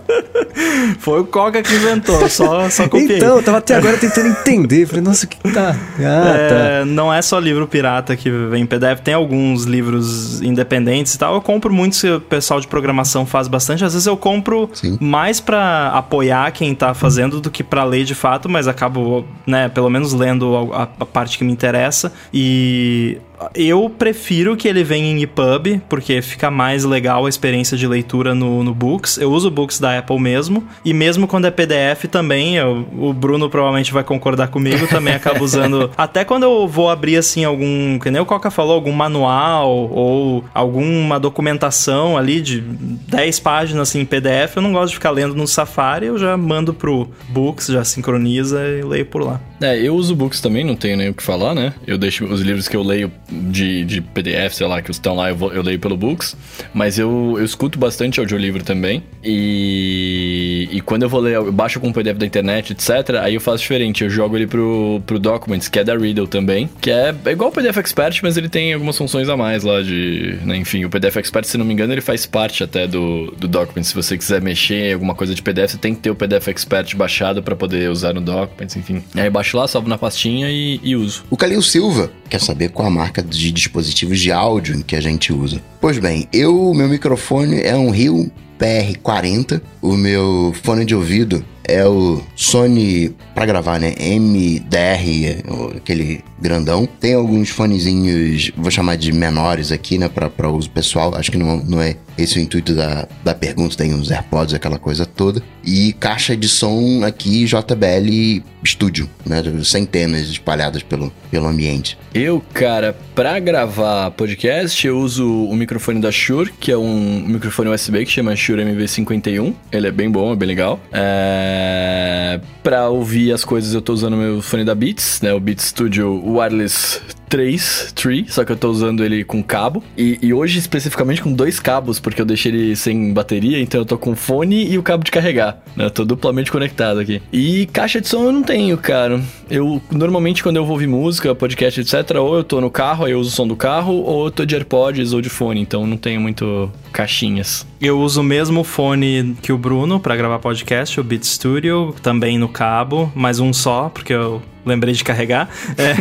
Foi o Coca que inventou, só, só copiei. Então, eu tava até agora tentando entender. Falei, nossa, o que que tá? Ah, tá. É, não é só livro pirata que vem em PDF, tem alguns livros independentes e tal. Eu compro muitos que o pessoal de programação faz bastante. Às vezes eu compro Sim. mais pra apoiar quem tá fazendo do que pra ler de fato, mas acabo, né, pelo menos lendo a, a parte que me interessa. E eu prefiro que ele venha em EPUB, porque fica mais legal a experiência de leitura no, no Books. Eu uso o Books da Apple mesmo, e mesmo quando é PDF também, eu- o Bruno provavelmente vai concordar comigo, também acabo usando. Até quando eu vou abrir assim algum, que nem o Coca falou, algum manual ou alguma documentação ali de 10 páginas assim, em PDF, eu não gosto de ficar lendo no Safari, eu já mando pro Books, já sincroniza e leio por lá. É, eu uso books também, não tenho nem o que falar, né? Eu deixo os livros que eu leio de, de PDF, sei lá, que estão lá, eu, vou- eu leio pelo books. Mas eu, eu escuto bastante audiolivro também. E, e quando eu vou ler, eu baixo com um PDF da internet, etc. Aí eu faço diferente, eu jogo ele pro, pro Documents, que é da Riddle também. Que é, é igual o PDF Expert, mas ele tem algumas funções a mais lá de... né, enfim, o PDF Expert, se não me engano, ele faz parte até do, do Documents. Se você quiser mexer em alguma coisa de PDF, você tem que ter o PDF Expert baixado para poder usar no Documents, enfim. Aí eu baixo lá, salvo na pastinha e, e uso. O Calil Silva quer saber qual a marca de dispositivos de áudio que a gente usa. Pois bem, eu, meu microfone é um Rio PR40, o meu fone de ouvido é o Sony para gravar, né? MDR, aquele grandão. Tem alguns fonezinhos, vou chamar de menores aqui, né? Para uso pessoal. Acho que não, não é esse é o intuito da, da pergunta, tem uns AirPods, aquela coisa toda. E caixa de som aqui, JBL Studio, né? Centenas espalhadas pelo, pelo ambiente. Eu, cara, pra gravar podcast, eu uso o microfone da Shure, que é um microfone USB que chama Shure MV51. Ele é bem bom, é bem legal. É... Pra ouvir as coisas, eu tô usando meu fone da Beats, né? O Beats Studio Wireless 3, 3, só que eu tô usando ele com cabo. E, e, hoje, especificamente, com dois cabos, porque eu deixei ele sem bateria, então eu tô com fone e o cabo de carregar, né? Eu tô duplamente conectado aqui. E caixa de som eu não tenho, cara. Eu, normalmente, quando eu vou ouvir música, podcast, etc., ou eu tô no carro, aí eu uso o som do carro, ou eu tô de AirPods ou de fone, então não tenho muito caixinhas. Eu uso o mesmo fone que o Bruno para gravar podcast, o Beat Studio, também no cabo, mas um só, porque eu lembrei de carregar. É,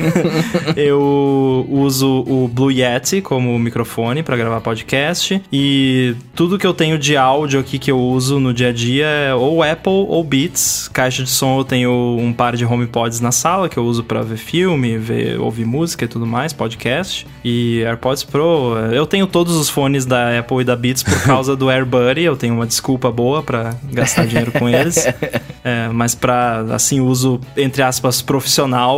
eu uso o Blue Yeti como microfone para gravar podcast e tudo que eu tenho de áudio aqui que eu uso no dia a dia é ou Apple ou Beats. Caixa de som eu tenho um par de HomePods na sala que eu uso para ver filme, ver, ouvir música e tudo mais, podcast. E AirPods Pro, eu tenho todos os fones da Apple e da Beats por causa do AirBuddy, eu tenho uma desculpa boa para gastar dinheiro com eles. É, mas para assim uso entre aspas profissional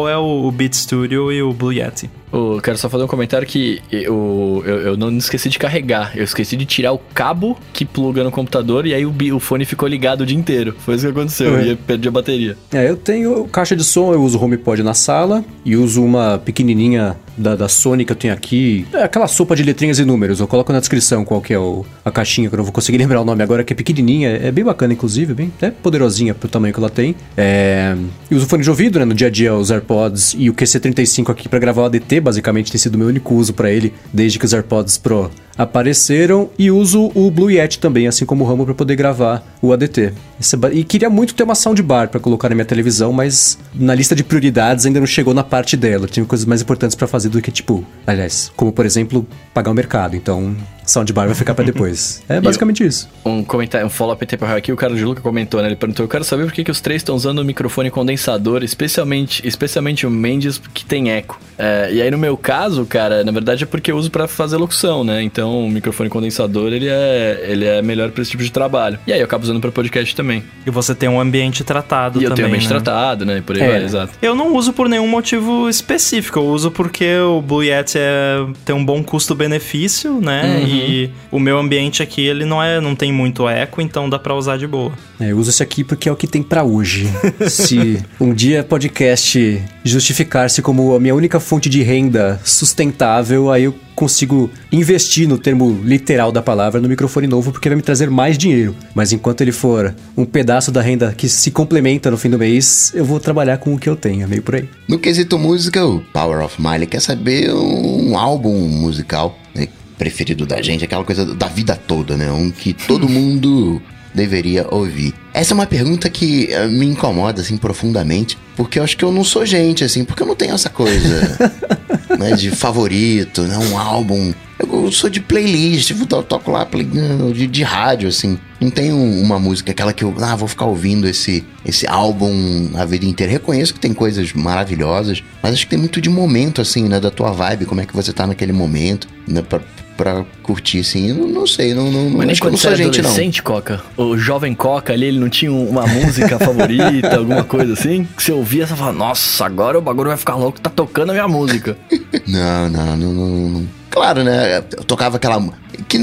é o, o Beat Studio e o Blue Yeti. Eu quero só fazer um comentário que eu, eu, eu, não esqueci de carregar. Eu esqueci de tirar o cabo que pluga no computador e aí o, o fone ficou ligado o dia inteiro. Foi isso que aconteceu. É. E perdi a bateria. É, eu tenho caixa de som, eu uso o HomePod na sala e uso uma pequenininha da, da Sony que eu tenho aqui. É aquela sopa de letrinhas e números. Eu coloco na descrição qual que é o, a caixinha, que eu não vou conseguir lembrar o nome agora, que é pequenininha. É bem bacana, inclusive, bem até poderosinha pro tamanho que ela tem. É, eu uso fone de ouvido, né? No dia a dia, os AirPods e o QC35 aqui para gravar o ADT, basicamente tem sido meu único uso para ele desde que os AirPods Pro apareceram e uso o Blue Yeti também, assim como o Ramo, para poder gravar o ADT. E queria muito ter uma soundbar para colocar na minha televisão, mas na lista de prioridades ainda não chegou na parte dela. Tinha coisas mais importantes para fazer do que, tipo, aliás, como por exemplo, pagar o mercado. Então, soundbar vai ficar para depois. É basicamente isso. Um comentário, um follow-up temporal aqui, o cara de Luca comentou, né? Ele perguntou: Eu quero saber por que, que os três estão usando o microfone condensador, especialmente, especialmente o Mendes, que tem eco. É, e aí, no meu caso, cara, na verdade é porque eu uso para fazer locução, né? Então, o microfone condensador ele é, ele é melhor para esse tipo de trabalho. E aí, eu acabo usando para podcast também. E você tem um ambiente tratado e também. eu tenho um ambiente né? tratado, né? Por aí é. vai, exato. Eu não uso por nenhum motivo específico. Eu uso porque o Blue Yeti é, tem um bom custo-benefício, né? Uhum. E o meu ambiente aqui, ele não é não tem muito eco, então dá para usar de boa. É, eu uso esse aqui porque é o que tem para hoje. Se um dia podcast justificar-se como a minha única fonte de renda sustentável, aí eu consigo investir no termo literal da palavra no microfone novo porque vai me trazer mais dinheiro. Mas enquanto ele for um pedaço da renda que se complementa no fim do mês, eu vou trabalhar com o que eu tenho, meio por aí. No quesito música, o Power of Miley quer saber um álbum musical né, preferido da gente, aquela coisa da vida toda, né? Um que todo mundo deveria ouvir? Essa é uma pergunta que uh, me incomoda, assim, profundamente, porque eu acho que eu não sou gente, assim, porque eu não tenho essa coisa, né, de favorito, né, um álbum. Eu, sou de playlist, eu toco lá de, de rádio, assim. Não tenho uma música, aquela que eu, ah, vou ficar ouvindo esse, esse álbum a vida inteira. Reconheço que tem coisas maravilhosas, mas acho que tem muito de momento, assim, né, da tua vibe, como é que você tá naquele momento, né, pra, pra curtir, assim. Eu não, não sei, não, não, Mas que eu não sou gente, não. adolescente, Coca? O jovem Coca ali, ele não tinha uma música favorita, alguma coisa assim? Que você ouvia, você fala, nossa, agora o bagulho vai ficar louco, tá tocando a minha música. não, não, não, não, não. Claro, né? Eu tocava aquela. Que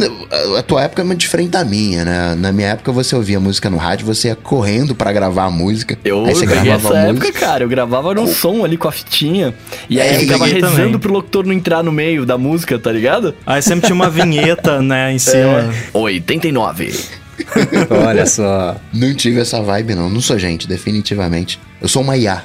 a tua época é muito diferente da minha, né? Na minha época você ouvia música no rádio, você ia correndo para gravar a música. Eu aí você gravava essa a música. época, cara. Eu gravava no som ali com a fitinha. E aí É, eu ficava rezando também. pro locutor não entrar no meio da música, tá ligado? Aí sempre tinha uma vinheta, né, em cima. 89. Olha só. Não tive essa vibe, não. Não sou gente, definitivamente. Eu sou uma IA.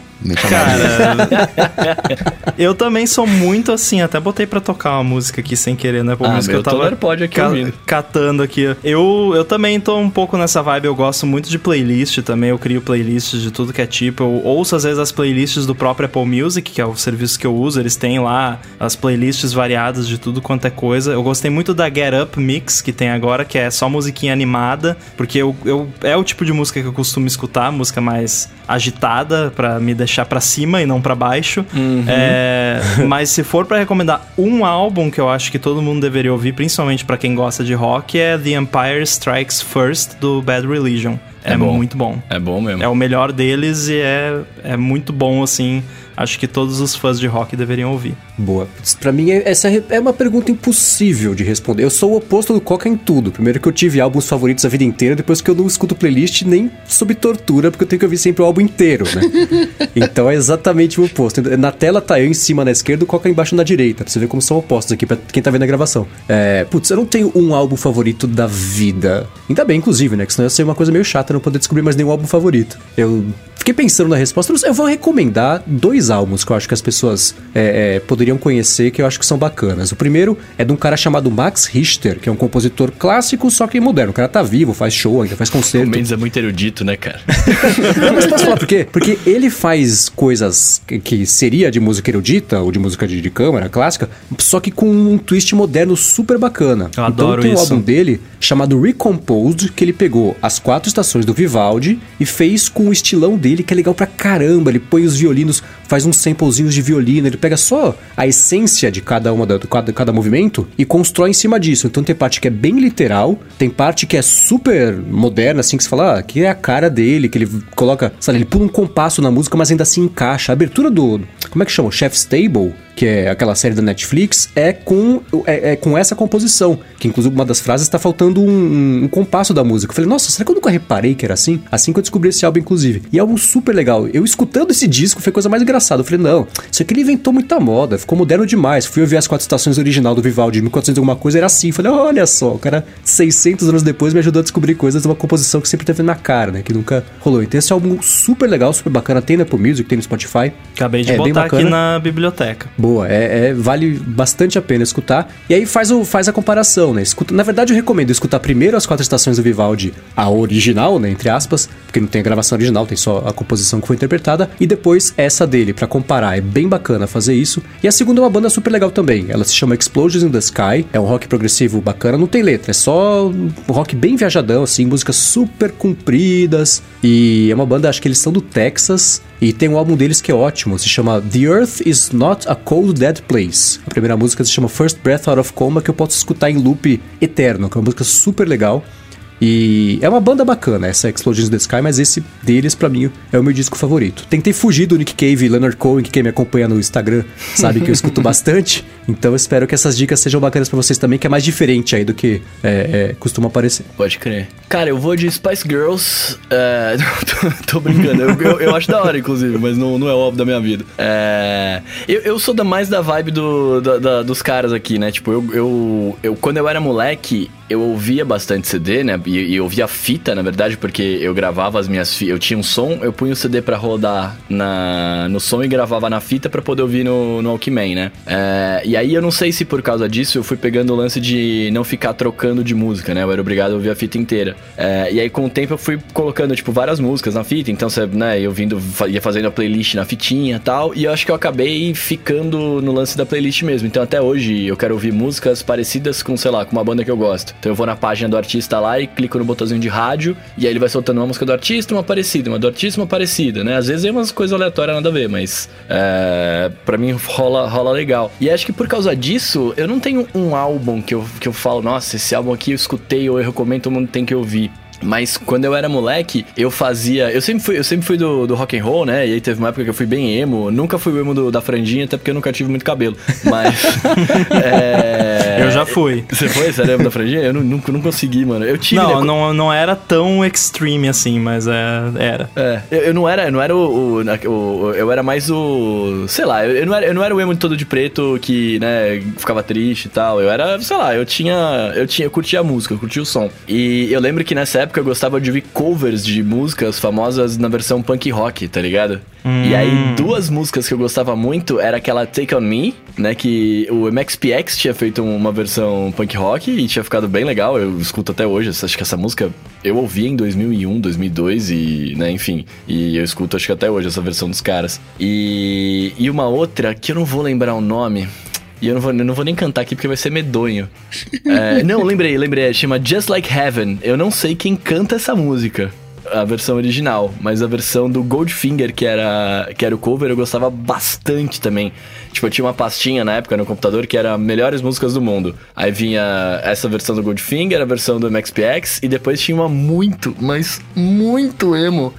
Cara, eu também sou muito assim, até botei pra tocar uma música aqui sem querer, né? Por Ah, música meu, eu tava AirPod aqui ca- ouvindo. catando aqui. Eu, eu também tô um pouco nessa vibe, eu gosto muito de playlist também, eu crio playlists de tudo que é tipo. Eu ouço às vezes as playlists do próprio Apple Music, que é o serviço que eu uso, eles têm lá as playlists variadas de tudo quanto é coisa. Eu gostei muito da Get Up Mix que tem agora, que é só musiquinha animada, porque eu, eu é o tipo de música que eu costumo escutar, música mais agitada pra me deixar deixar pra cima e não pra baixo. Uhum. É, mas se for pra recomendar um álbum que eu acho que todo mundo deveria ouvir, principalmente pra quem gosta de rock, é The Empire Strikes First do Bad Religion. É, É bom. muito bom. É bom mesmo. É o melhor deles e é, é muito bom, assim. Acho que todos os fãs de rock deveriam ouvir. Boa. Pra mim, é- essa é uma pergunta impossível de responder. Eu sou o oposto do Coca em tudo. Primeiro que eu tive álbuns favoritos a vida inteira, depois que eu não escuto playlist nem sob tortura, porque eu tenho que ouvir sempre o álbum inteiro, né? então é exatamente o oposto. Na tela tá eu em cima na esquerda, o Coca embaixo na direita. Pra você ver como são opostos aqui pra quem tá vendo a gravação. É, putz, eu não tenho um álbum favorito da vida. Ainda bem, inclusive, né? Que senão ia ser uma coisa meio chata não poder descobrir mais nenhum álbum favorito. Eu Fiquei pensando na resposta. Eu vou recomendar dois álbuns que eu acho que as pessoas é, é, poderiam conhecer, que eu acho que são bacanas. O primeiro é de um cara chamado Max Richter, que é um compositor clássico, só que moderno. O cara tá vivo, faz show ainda, faz O concerto. Mendes é muito erudito, né, cara? Não, mas posso falar por quê? Porque ele faz coisas que, seria de música erudita ou de música de, de câmara clássica, só que com um twist moderno super bacana. Eu adoro então tem um isso. álbum dele chamado Recomposed, que ele pegou as quatro estações do Vivaldi e fez com o estilão dele, que é legal pra caramba. Ele põe os violinos, faz uns samplezinhos de violino, ele pega só a essência de cada uma da, cada, cada movimento e constrói em cima disso. Então tem parte que é bem literal, tem parte que é super moderna, assim, que você fala, ah, que é a cara dele, que ele coloca, sabe, ele pula um compasso na música, mas ainda assim encaixa. A abertura do. Como é que chama? Chef's Table, que é aquela série da Netflix, é com, é, é com essa composição. Que inclusive uma das frases tá faltando um, um- compasso da música. Eu falei, nossa, será que eu nunca reparei que era assim? Assim que eu descobri esse álbum, inclusive. E é algo super legal. Eu escutando esse disco foi coisa mais engraçada. Eu falei, não, isso aqui ele inventou muita moda, ficou moderno demais. Fui ouvir as quatro estações original do Vivaldi de 1400 e alguma coisa, era assim. Falei, olha só, o cara 600 anos depois me ajudou a descobrir coisas de uma composição que sempre teve na cara, né? Que nunca rolou. Então esse álbum super legal, super bacana. Tem na Apple Music, tem no Spotify. Acabei de É, botar aqui na biblioteca. Boa, é, é- vale bastante a pena escutar. E aí faz, o, faz a comparação, né? Escuta, na verdade, eu recomendo escutar primeiro as quatro estações do Vivaldi, a original, né? Entre aspas, porque não tem a gravação original, tem só a composição que foi interpretada, e depois essa dele, pra comparar. É bem bacana fazer isso. E a segunda é uma banda super legal também. Ela se chama Explosions in the Sky, é um rock progressivo bacana, não tem letra, é só um rock bem viajadão, assim, músicas super compridas. E é uma banda, acho que eles são do Texas. E tem um álbum deles que é ótimo, se chama The Earth is Not a Cold Dead Place. A primeira música se chama First Breath Out of Coma, que eu posso escutar em loop eterno, que é uma música super legal. E é uma banda bacana, essa Explosions in the Sky, mas esse deles, pra mim, é o meu disco favorito. Tentei fugir do Nick Cave e Leonard Cohen, que quem me acompanha no Instagram sabe que eu escuto bastante. Então espero que essas dicas sejam bacanas pra vocês também, que é mais diferente aí do que é, é, costuma aparecer. Pode crer. Cara, eu vou de Spice Girls. É... tô, tô brincando. Eu, eu, eu acho da hora, inclusive, mas não, não é óbvio da minha vida. É... Eu, eu sou da, mais da vibe do, da- da- dos caras aqui, né? Tipo, eu, eu, eu- Quando eu era moleque, eu ouvia bastante CD, né? E, e ouvia fita, na verdade, porque eu gravava as minhas fitas. Eu tinha um som, eu punha o CD pra rodar na, no som e gravava na fita pra poder ouvir no, no Walkman, né? É, E aí eu não sei se por causa disso eu fui pegando o lance de não ficar trocando de música, né? Eu era obrigado a ouvir a fita inteira. É, e aí com o tempo eu fui colocando, tipo, várias músicas na fita. Então, você, né, eu vindo, ia fazendo a playlist na fitinha e tal. E eu acho que eu acabei ficando no lance da playlist mesmo. Então até hoje eu quero ouvir músicas parecidas com, sei lá, com uma banda que eu gosto. Então eu vou na página do artista lá e clico no botãozinho de rádio. E aí ele vai soltando uma música do artista, uma parecida, uma do artista, uma parecida, né? Às vezes é umas coisas aleatórias, nada a ver, mas é, pra mim rola, rola legal. E acho que por causa disso, eu não tenho um álbum que eu, que eu falo, nossa, esse álbum aqui eu escutei ou eu recomendo, todo mundo tem que ouvir. Mas quando eu era moleque, eu fazia. Eu sempre fui, eu sempre fui do, do rock and roll, né? E aí teve uma época que eu fui bem emo. Nunca fui o emo do- da franjinha, até porque eu nunca tive muito cabelo. Mas. é, Eu já fui. Você foi? Você era emo da franjinha? Eu não, nunca não consegui, mano. Eu tive. Não, né, não, não era tão extreme assim, mas é, era. É, eu, eu não era, eu não era o, o- o- Eu era mais o. Sei lá, eu, eu não era, eu não era o emo todo de preto que, né, ficava triste e tal. Eu era, sei lá, eu tinha. Eu tinha, eu curtia a música, eu curtia o som. E eu lembro que nessa época eu gostava de ouvir covers de músicas famosas na versão punk rock, tá ligado? E aí, duas músicas que eu gostava muito era aquela Take On Me, né? Que o MXPX tinha feito uma versão punk rock e tinha ficado bem legal. Eu escuto até hoje. Acho que essa música eu ouvi em 2001, 2002 e, né, enfim. E eu escuto acho que até hoje essa versão dos caras. E, e uma outra que eu não vou lembrar o nome. E eu não, vou, eu não vou nem cantar aqui porque vai ser medonho. É, não, lembrei, lembrei. Chama Just Like Heaven. Eu não sei quem canta essa música. a versão original, mas a versão do Goldfinger, que era, que era o cover, eu gostava bastante também. Tipo, eu tinha uma pastinha na época no computador que era melhores músicas do mundo. Aí vinha essa versão do Goldfinger, a versão do MXPX, e depois tinha uma muito, mas muito emo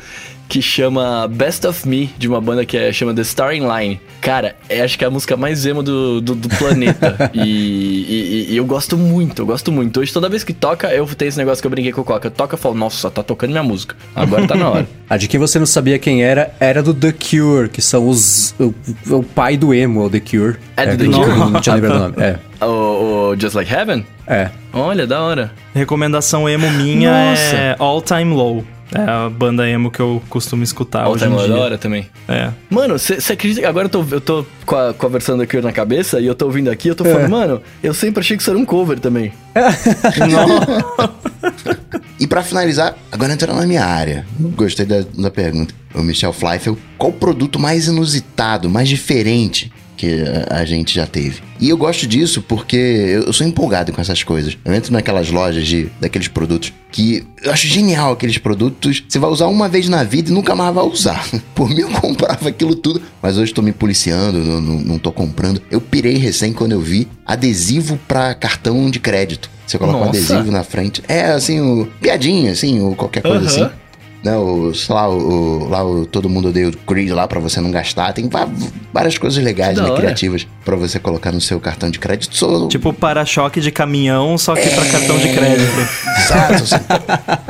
que chama Best of Me, de uma banda que é, chama The Star in Line. Cara, é, acho que é a música mais emo do, do, do planeta. e, e, e, eu gosto muito, eu gosto muito. Hoje, toda vez que toca, eu tenho esse negócio que eu brinquei com o Coca. Toca e falo, nossa, tá tocando minha música. Agora tá na hora. a de quem você não sabia quem era, era do The Cure, que são os. O, o pai do emo, o The Cure. É do é, The Cure? Não, não tinha lembrado o nome. É. O, o, Just Like Heaven? É. Olha, da hora. Recomendação emo minha Nossa. é All Time Low. É a banda emo que eu costumo escutar All hoje em dia. da hora também. É. Mano, você acredita que agora eu tô, eu tô com, a, com a versão da Cure na cabeça e eu tô ouvindo aqui eu tô falando, é. mano, eu sempre achei que isso era um cover também. e para finalizar, agora entrando na minha área. Gostei da, da pergunta. O Michel Fleifel, qual o produto mais inusitado, mais diferente que a gente já teve. E eu gosto disso porque eu sou empolgado com essas coisas. Eu entro naquelas lojas de daqueles produtos que eu acho genial aqueles produtos. Você vai usar uma vez na vida e nunca mais vai usar. Por mim eu comprava aquilo tudo, mas hoje estou me policiando, não, não, não tô comprando. Eu pirei recém quando eu vi adesivo para cartão de crédito. Você coloca Nossa. um adesivo na frente. É assim, o piadinha, assim, ou qualquer coisa uhum. assim né? O, sei lá, o, lá o Todo Mundo Odeia o Creed lá para você não gastar. Tem várias coisas legais, né, criativas para você colocar no seu cartão de crédito. Sou... Tipo para-choque de caminhão, só que é... para cartão de crédito. Exato. sou,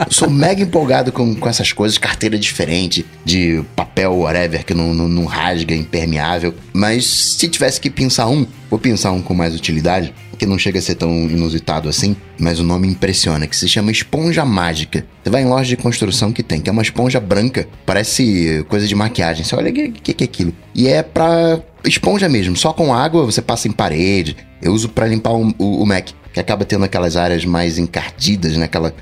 sou mega empolgado com, com essas coisas, carteira diferente, de papel, whatever, que não, não, não rasga, impermeável. Mas se tivesse que pensar um, vou pensar um com mais utilidade que não chega a ser tão inusitado assim, mas o nome impressiona, que se chama esponja mágica. Você vai em loja de construção que tem, que é uma esponja branca, parece coisa de maquiagem. Você olha o que, que, que é aquilo. E é pra esponja mesmo, só com água você passa em parede. Eu uso para limpar o, o, o, Mac, que acaba tendo aquelas áreas mais encardidas, né? Aquela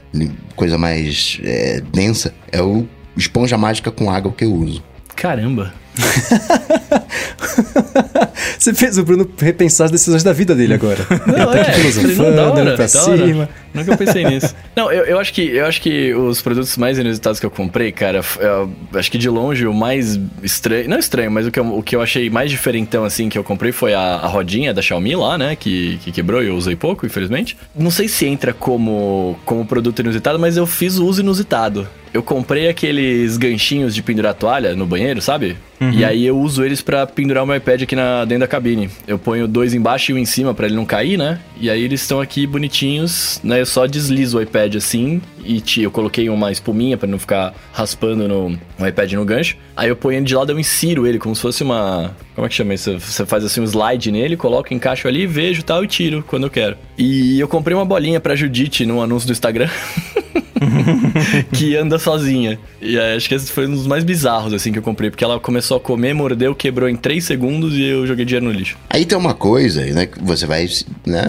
coisa mais é, densa. É o esponja mágica com água que eu uso. Caramba! Você fez o Bruno repensar as decisões da vida dele agora. Não, Ele tá é, aqui filosofando, não, hora, pra cima. Nunca pensei nisso. Não, eu, eu, acho que, eu acho que os produtos mais inusitados que eu comprei, cara, eu, acho que de longe o mais estranho. Não estranho, mas o que, eu, o que eu achei mais diferentão, assim, que eu comprei foi a, a rodinha da Xiaomi lá, né? Que, que quebrou e eu usei pouco, infelizmente. Não sei se entra como, como produto inusitado, mas eu fiz o uso inusitado. Eu comprei aqueles ganchinhos de pendurar toalha no banheiro, sabe? Uhum. E aí eu uso eles para pendurar o meu iPad aqui na, dentro da cabine. Eu ponho dois embaixo e um em cima para ele não cair, né? E aí eles estão aqui bonitinhos, né? Eu só deslizo o iPad assim e eu coloquei uma espuminha para não ficar raspando no, iPad no gancho. Aí eu ponho ele de lado eu insiro ele como se fosse uma... Como é que chama isso? Você faz assim um slide nele, coloca, encaixo ali, vejo tal e tiro quando eu quero. E eu comprei uma bolinha pra Judite no anúncio do Instagram. que anda sozinha. E acho que esse foi um dos mais bizarros, assim, que eu comprei. Porque ela começou a comer, mordeu, quebrou em 3 segundos e eu joguei dinheiro no lixo. Aí tem uma coisa, né, que você vai, né,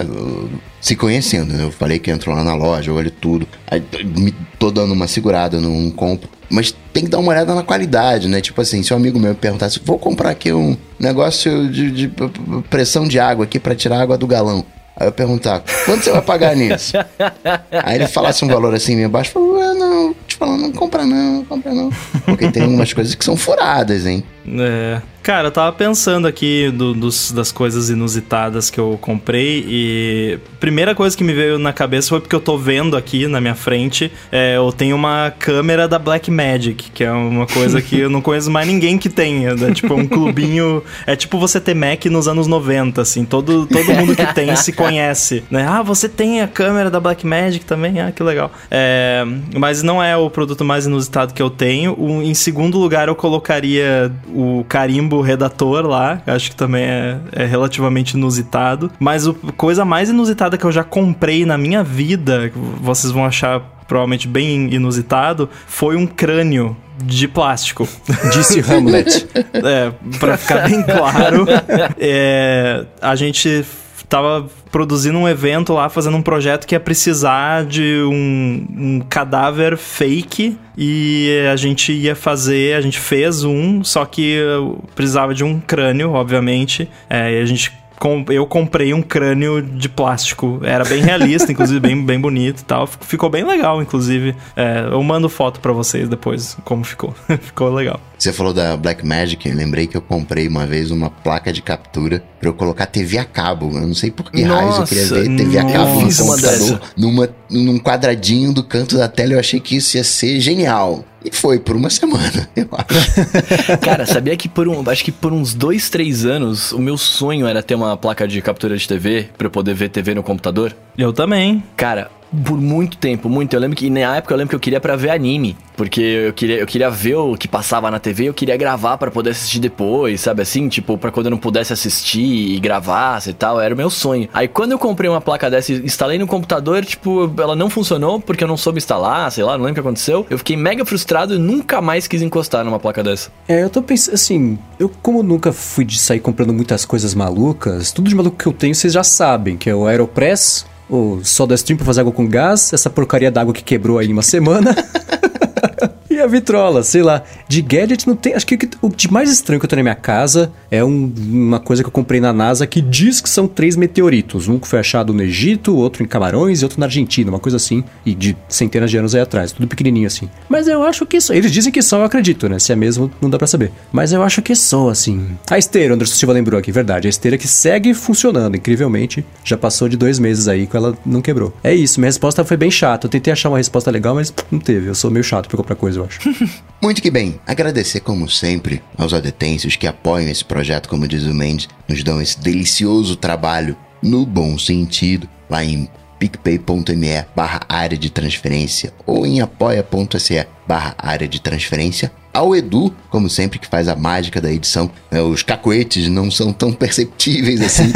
se conhecendo, né? Eu falei que entrou lá na loja, olho tudo. Aí tô dando uma segurada, não compro. Mas tem que dar uma olhada na qualidade, né? Tipo assim, se um amigo meu perguntasse, vou comprar aqui um negócio de, de pressão de água aqui para tirar água do galão. Aí eu perguntar, quanto você vai pagar nisso? Aí ele falasse um valor assim meio baixo, falou, ah, não, te falando, não compra não, não compra não. Porque tem umas coisas que são furadas, hein? É. Cara, eu tava pensando aqui do, dos, das coisas inusitadas que eu comprei e primeira coisa que me veio na cabeça foi porque eu tô vendo aqui na minha frente, é, eu tenho uma câmera da Blackmagic, que é uma coisa que eu não conheço mais ninguém que tenha, é tipo um clubinho, é tipo você ter Mac nos anos 90, assim, todo, todo mundo que tem se conhece, né? Ah, você tem a câmera da Blackmagic também? Ah, que legal. É, mas não é o produto mais inusitado que eu tenho. Em segundo lugar, eu colocaria o carimbo redator lá, acho que também é, é relativamente inusitado. Mas a coisa mais inusitada que eu já comprei na minha vida, vocês vão achar provavelmente bem inusitado, foi um crânio de plástico. Disse Hamlet. é, pra ficar bem claro, é, a gente tava produzindo um evento lá, fazendo um projeto que ia precisar de um, um cadáver fake e a gente ia fazer, a gente fez um, só que precisava de um crânio, obviamente, é, e a gente com- eu comprei um crânio de plástico. Era bem realista, inclusive bem, bem bonito e tal. Fic- Ficou bem legal, inclusive. É, eu mando foto pra vocês depois como ficou. ficou legal. Você falou da Black Magic, eu lembrei que eu comprei uma vez uma placa de captura pra eu colocar TV a cabo. Eu não sei por que raios eu queria ver TV a cabo no computador, numa, num quadradinho do canto da tela. Eu achei que isso ia ser genial. E foi por uma semana, eu acho. Cara, sabia que por um. Acho que por uns dois, três anos, o meu sonho era ter uma placa de captura de TV pra eu poder ver TV no computador? Eu também. Cara, por muito tempo, muito. Eu lembro que na época eu lembro que eu queria pra ver anime. Porque eu queria, eu queria ver o que passava na TV, eu queria gravar pra poder assistir depois, sabe assim? Tipo, pra quando eu não pudesse assistir e gravasse e tal, era o meu sonho. Aí quando eu comprei uma placa dessa e instalei no computador, tipo, ela não funcionou porque eu não soube instalar, sei lá, não lembro o que aconteceu. Eu fiquei mega frustrado e nunca mais quis encostar numa placa dessa. É, eu tô pensando, assim, eu como nunca fui de sair comprando muitas coisas malucas, tudo de maluco que eu tenho vocês já sabem, que é o Aeropress, o SodaStream pra fazer água com gás, essa porcaria d'água que quebrou aí em uma semana. A vitrola, sei lá. De gadget não tem. Acho que o de mais estranho que eu tenho na minha casa é um- uma coisa que eu comprei na NASA que diz que são três meteoritos. Um que foi achado no Egito, outro em Camarões e outro na Argentina, uma coisa assim. E de centenas de anos aí atrás, tudo pequenininho assim. Mas eu acho que são. Eles dizem que são, eu acredito, né? Se é mesmo, não dá pra saber. Mas eu acho que são, assim. A esteira, Anderson Silva lembrou aqui, verdade. A esteira que segue funcionando, incrivelmente. Já passou de dois meses aí que ela não quebrou. É isso, minha resposta foi bem chata. Eu tentei achar uma resposta legal, mas não teve. Eu sou meio chato pra comprar coisa, eu acho. Muito que bem, agradecer como sempre aos adetêncios que apoiam esse projeto, como diz o Mendes, nos dão esse delicioso trabalho, no bom sentido, lá em picpay.me barra área de transferência ou em apoia.se barra área de transferência. Ao Edu, como sempre, que faz a mágica da edição. É, Os cacoetes não são tão perceptíveis assim.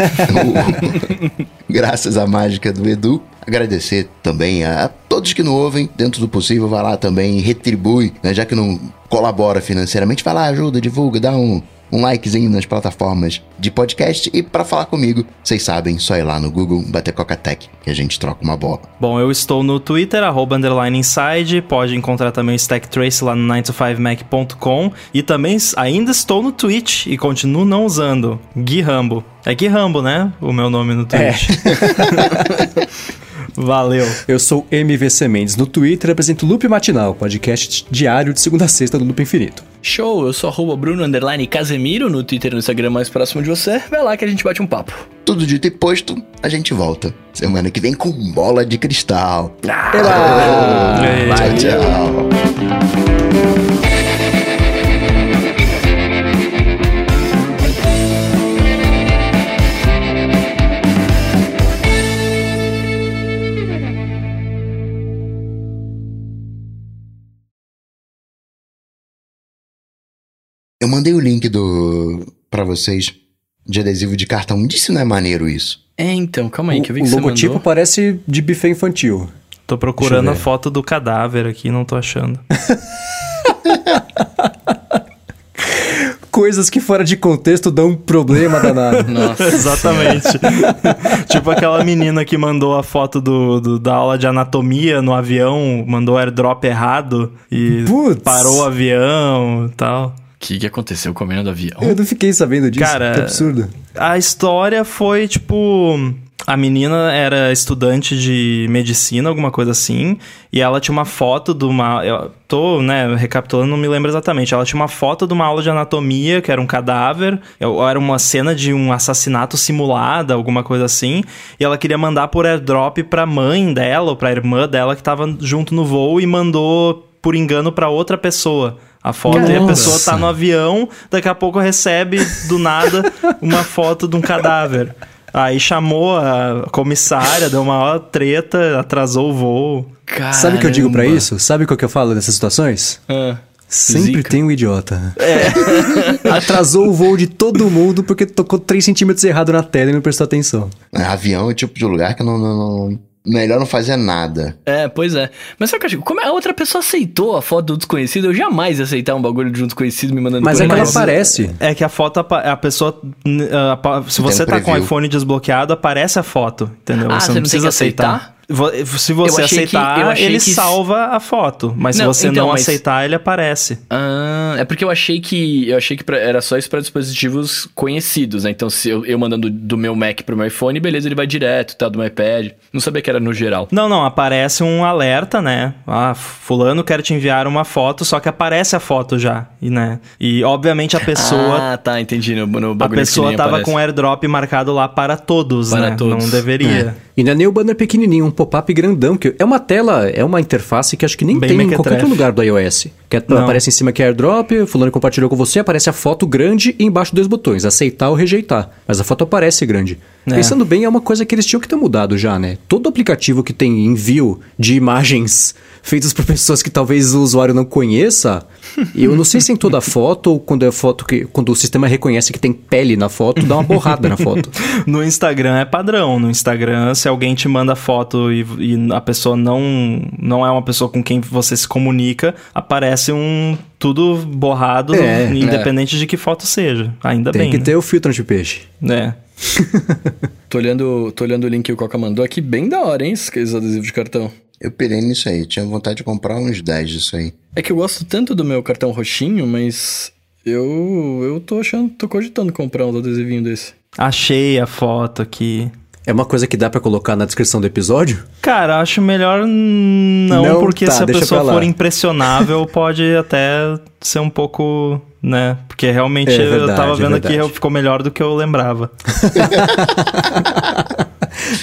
Graças à mágica do Edu. Agradecer também a todos que não ouvem, dentro do possível, vai lá também retribui, né? Já que não colabora financeiramente, vai lá, ajuda, divulga, dá um, um likezinho nas plataformas de podcast. E para falar comigo, vocês sabem, só ir lá no Google, bater Coca-Tech, que a gente troca uma bola. Bom, eu estou no Twitter, arroba underline inside. Pode encontrar também o Stack Trace lá no 9to5mac.com. E também ainda estou no Twitch e continuo não usando. Gui Rambo. É Gui Rambo, né? O meu nome no Twitch. Valeu. Eu sou MVC Mendes no Twitter e apresento Loop Matinal, podcast diário de segunda a sexta do Loop Infinito. Show, eu sou arroba Bruno Underline Casemiro no Twitter e no Instagram mais próximo de você. Vai lá que a gente bate um papo. Tudo dito e posto, a gente volta. Semana que vem com bola de cristal. Ei. Tchau, tchau. Eu mandei o link do para vocês de adesivo de cartão. Disse não é maneiro isso. É, então, calma aí, que eu vi o que você logotipo mandou. parece de buffet infantil. Tô procurando a foto do cadáver aqui, não tô achando. Coisas que fora de contexto dão um problema danado. Nossa. Exatamente. tipo aquela menina que mandou a foto do, do- da aula de anatomia no avião, mandou airdrop errado e Putz. parou o avião e tal. O que, que aconteceu com a menina do avião? Eu não fiquei sabendo disso. Cara, que absurdo. A história foi tipo. A menina era estudante de medicina, alguma coisa assim, e ela tinha uma foto de uma. Eu tô, né, recapitulando, não me lembro exatamente. Ela tinha uma foto de uma aula de anatomia, que era um cadáver, ou era uma cena de um assassinato simulada, alguma coisa assim, e ela queria mandar por airdrop pra mãe dela, ou pra irmã dela que tava junto no voo, e mandou por engano pra outra pessoa. A foto e a Nossa. pessoa tá no avião, daqui a pouco recebe do nada uma foto de um cadáver. Aí chamou a comissária, deu uma maior treta, atrasou o voo. Sabe o que eu digo pra Caramba. isso? Sabe o que eu falo nessas situações? Ah, Sempre zica. tem um idiota. Atrasou o voo de todo mundo porque tocou 3 centímetros errado na tela e não prestou atenção. É, Avião é o tipo de lugar que não, não- não- melhor não fazer nada. É, pois é. Mas sabe o que eu acho? Como a outra pessoa aceitou a foto do desconhecido, eu jamais ia aceitar um bagulho de um desconhecido me mandando Mas é que ela aparece. É que a foto, a pessoa. ah, apa- se Tem você um tá com o iPhone desbloqueado, aparece a foto, entendeu? Ah, você não, tem que aceitar? vo- se você que- aceitar, achei ele que- salva a foto. Mas Não, se você então, não mas- aceitar, ele aparece. Ah, é porque eu achei que eu achei que pra- era só isso para dispositivos conhecidos, né? Então, se eu, eu mandando do meu Mac pro meu iPhone, beleza, ele vai direto, tá? Do meu iPad. Não sabia que era no geral. Não, não, aparece um alerta, né? Ah, fulano quer te enviar uma foto, só que aparece a foto já, e, né? E obviamente a pessoa Ah, tá, entendi. No, no a pessoa tava aparece. com airdrop marcado lá para todos, Para né? todos. Não deveria. E não é nem o banner pequenininho, um pop-up grandão. que É uma tela, é uma interface que acho que nem Bem tem em qualquer outro lugar do iOS. Que é- aparece em cima que é airdrop, fulano compartilhou com você, aparece a foto grande e embaixo dois botões, aceitar ou rejeitar. Mas a foto aparece grande. É. Pensando bem, é uma coisa que eles tinham que ter mudado já, né? Todo aplicativo que tem envio de imagens feitas por pessoas que talvez o usuário não conheça, eu não sei se em toda foto ou quando é foto que quando o sistema reconhece que tem pele na foto, dá uma borrada na foto. No Instagram é padrão. No Instagram, se alguém te manda foto e, e a pessoa não, não é uma pessoa com quem você se comunica, aparece um tudo borrado, É, independente de que foto seja. Ainda Tem bem. que né? ter o filtro anti-peixe. É. Tô olhando, tô olhando o link que o Coca mandou aqui, bem da hora, hein? Esses adesivos de cartão. Eu pirei nisso aí. Tinha vontade de comprar uns 10 disso aí. É que eu gosto tanto do meu cartão roxinho, mas eu eu tô achando, tô cogitando comprar uns adesivinhos desse. Achei a foto aqui. É uma coisa que dá pra colocar na descrição do episódio? Cara, acho melhor não, Não, porque tá, se a pessoa for impressionável, pode até ser um pouco, né? Porque realmente É eu verdade, tava é vendo aqui verdade. ficou melhor do que eu lembrava.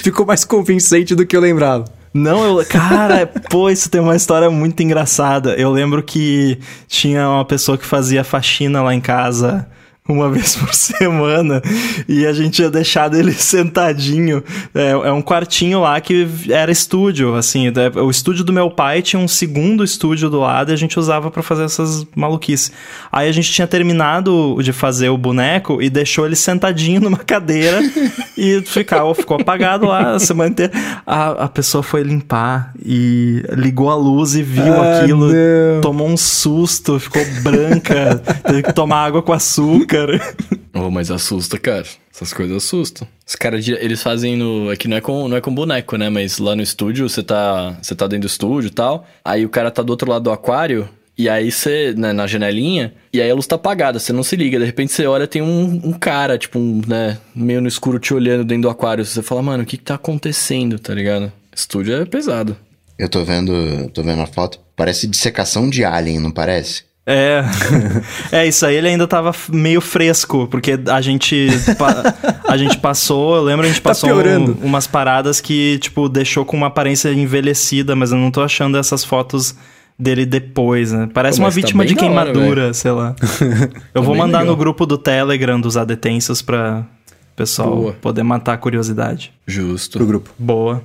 Ficou mais convincente do que eu lembrava. Não, eu. Cara, pô, isso tem uma história muito engraçada. Eu lembro que tinha uma pessoa que fazia faxina lá em casa uma vez por semana e a gente tinha deixado ele sentadinho. É, é um quartinho lá que era estúdio, assim. O estúdio do meu pai tinha um segundo estúdio do lado e a gente usava pra fazer essas maluquices. Aí a gente tinha terminado de fazer o boneco e deixou ele sentadinho numa cadeira e ficava, ficou apagado lá a semana inteira. A, a pessoa foi limpar e ligou a luz e viu Ah, aquilo, não. tomou um susto, ficou branca, teve que tomar água com açúcar. Oh, mas assusta, cara. Essas coisas assustam. Os caras, eles fazem no... Aqui não é com, não é com boneco, né? Mas lá no estúdio, você tá, você tá dentro do estúdio e tal. Aí o cara tá do outro lado do aquário... E aí você, né, na janelinha, e aí a luz tá apagada, você não se liga. De repente você olha, tem um, um cara, tipo, um, né, meio no escuro te olhando dentro do aquário. Você fala, mano, o que que tá acontecendo, tá ligado? Estúdio é pesado. Eu tô vendo, tô vendo a foto. Parece dissecação de alien, não parece? É. É, isso aí ele ainda tava meio fresco, porque a gente a gente passou, eu lembro a gente Tá passou piorando. um- umas paradas que, tipo, deixou com uma aparência envelhecida, mas eu não tô achando essas fotos dele depois, né? Parece Pô, uma tá vítima bem de da hora, queimadura, sei lá. Eu vou bem mandar legal. no grupo do Telegram dos adetensos pra pessoal Boa. poder matar a curiosidade. Justo. Pro grupo. Boa.